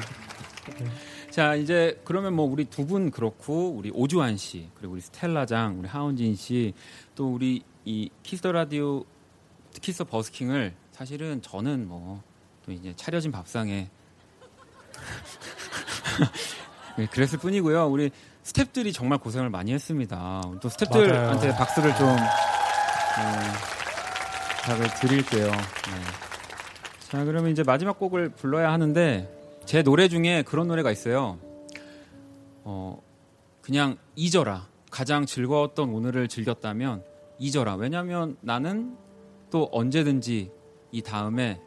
자 이제 그러면 뭐 우리 두 분 그렇고 우리 오주환 씨 그리고 우리 스텔라장 우리 하은진 씨 또 우리 이 키스 라디오 키스 버스킹을 사실은 저는 뭐 또 이제 차려진 밥상에 네, 그랬을 뿐이고요. 우리 스탭들이 정말 고생을 많이 했습니다. 또 스탭들한테. 박수를 좀 네, 부탁을 드릴게요. 네. 자, 그러면 이제 마지막 곡을 불러야 하는데 제 노래 중에 그런 노래가 있어요. 어, 그냥 잊어라. 가장 즐거웠던 오늘을 즐겼다면 잊어라. 왜냐면 나는 또 언제든지 이 다음에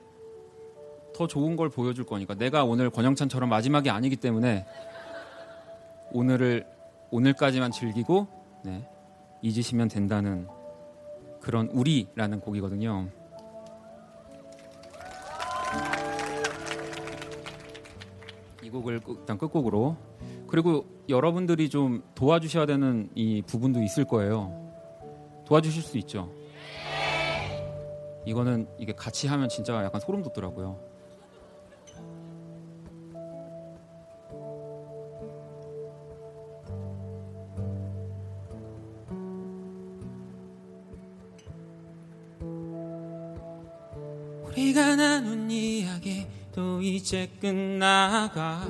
더 좋은 걸 보여줄 거니까 내가 오늘 권영찬처럼 마지막이 아니기 때문에 오늘을 오늘까지만 즐기고 네, 잊으시면 된다는 그런 우리라는 곡이거든요. 이 곡을 끝- 일단 끝곡으로 그리고 여러분들이 좀 도와주셔야 되는 이 부분도 있을 거예요. 도와주실 수 있죠. 이거는 이게 같이 하면 진짜 약간 소름 돋더라고요. 우리가 나눈 이야기 도 이제 끝나가.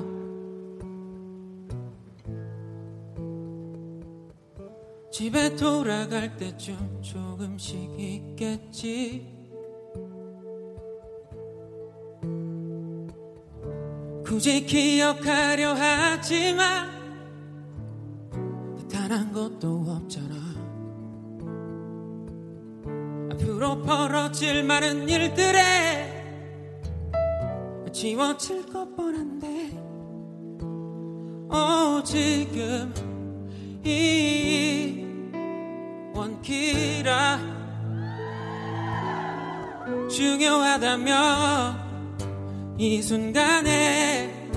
집에 돌아갈 때쯤 조금씩 있겠지. 굳이 기억하려 하지만 단 것도 없잖아. 앞으로 벌어질 많은 일들에 지워질 것 뻔한데 어 지금 이 원키라 중요하다면 이 순간에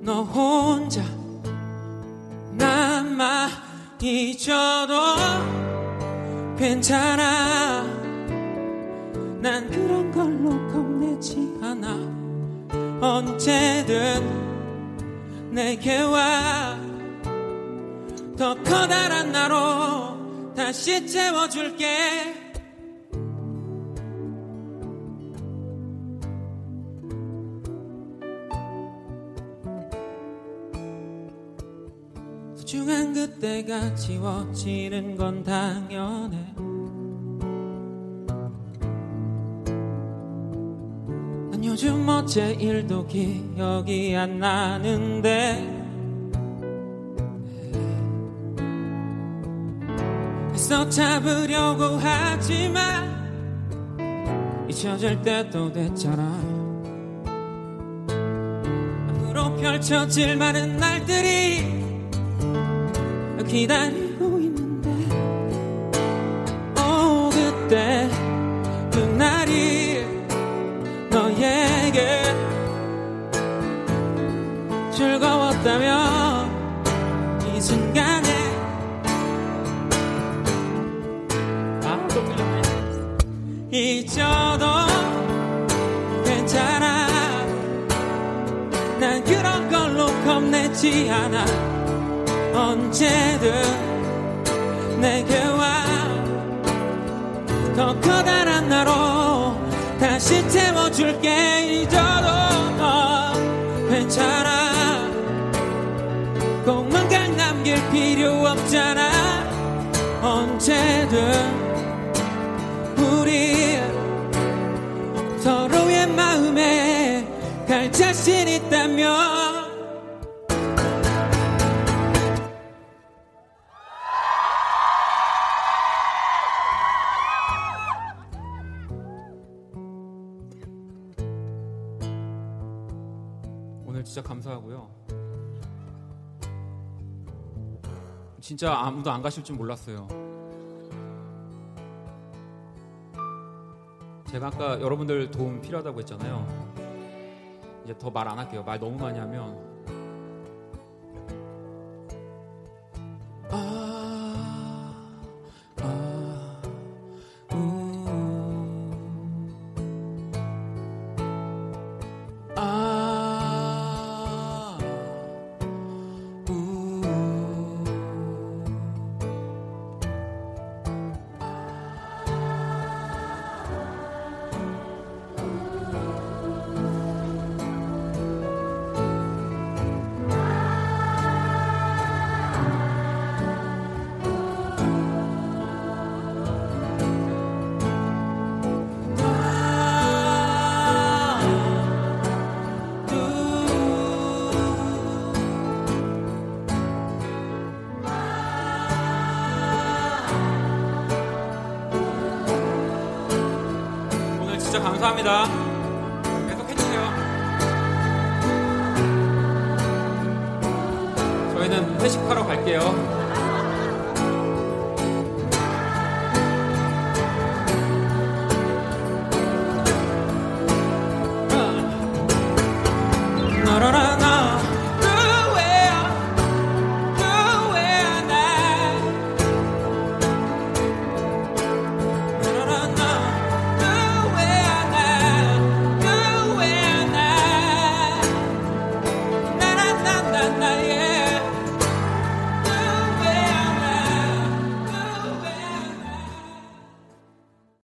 너 혼자 남아 잊어도 괜찮아. 난 그런 걸로 겁내지 않아 언제든 내게 와 더 커다란 나로 다시 채워줄게. 소중한 그때가 지워지는 건 당연해 요즘 어째 일도 기억이 안 나는데. 애써 잡으려고 하지만 잊혀질 때도 됐잖아. 앞으로 펼쳐질 많은 날들이 기다리고 있는데. 오 그때 즐거웠다면 이 순간에. 틀렸네. 잊어도 괜찮아. 난 그런 걸로 겁내지 않아. 언제든 내게 와 더 커다란 나로 다시 채워줄게. 잊어도 어, 괜찮아 있잖아 언제든 우리 서로의 마음에 갈 자신 있다면 진짜 감사하고요. 진짜 아무도 안 가실 줄 몰랐어요. 제가 아까 여러분들 도움 필요하다고 했잖아요. 이제 더 말 안 할게요. 말 너무 많이 하면 아,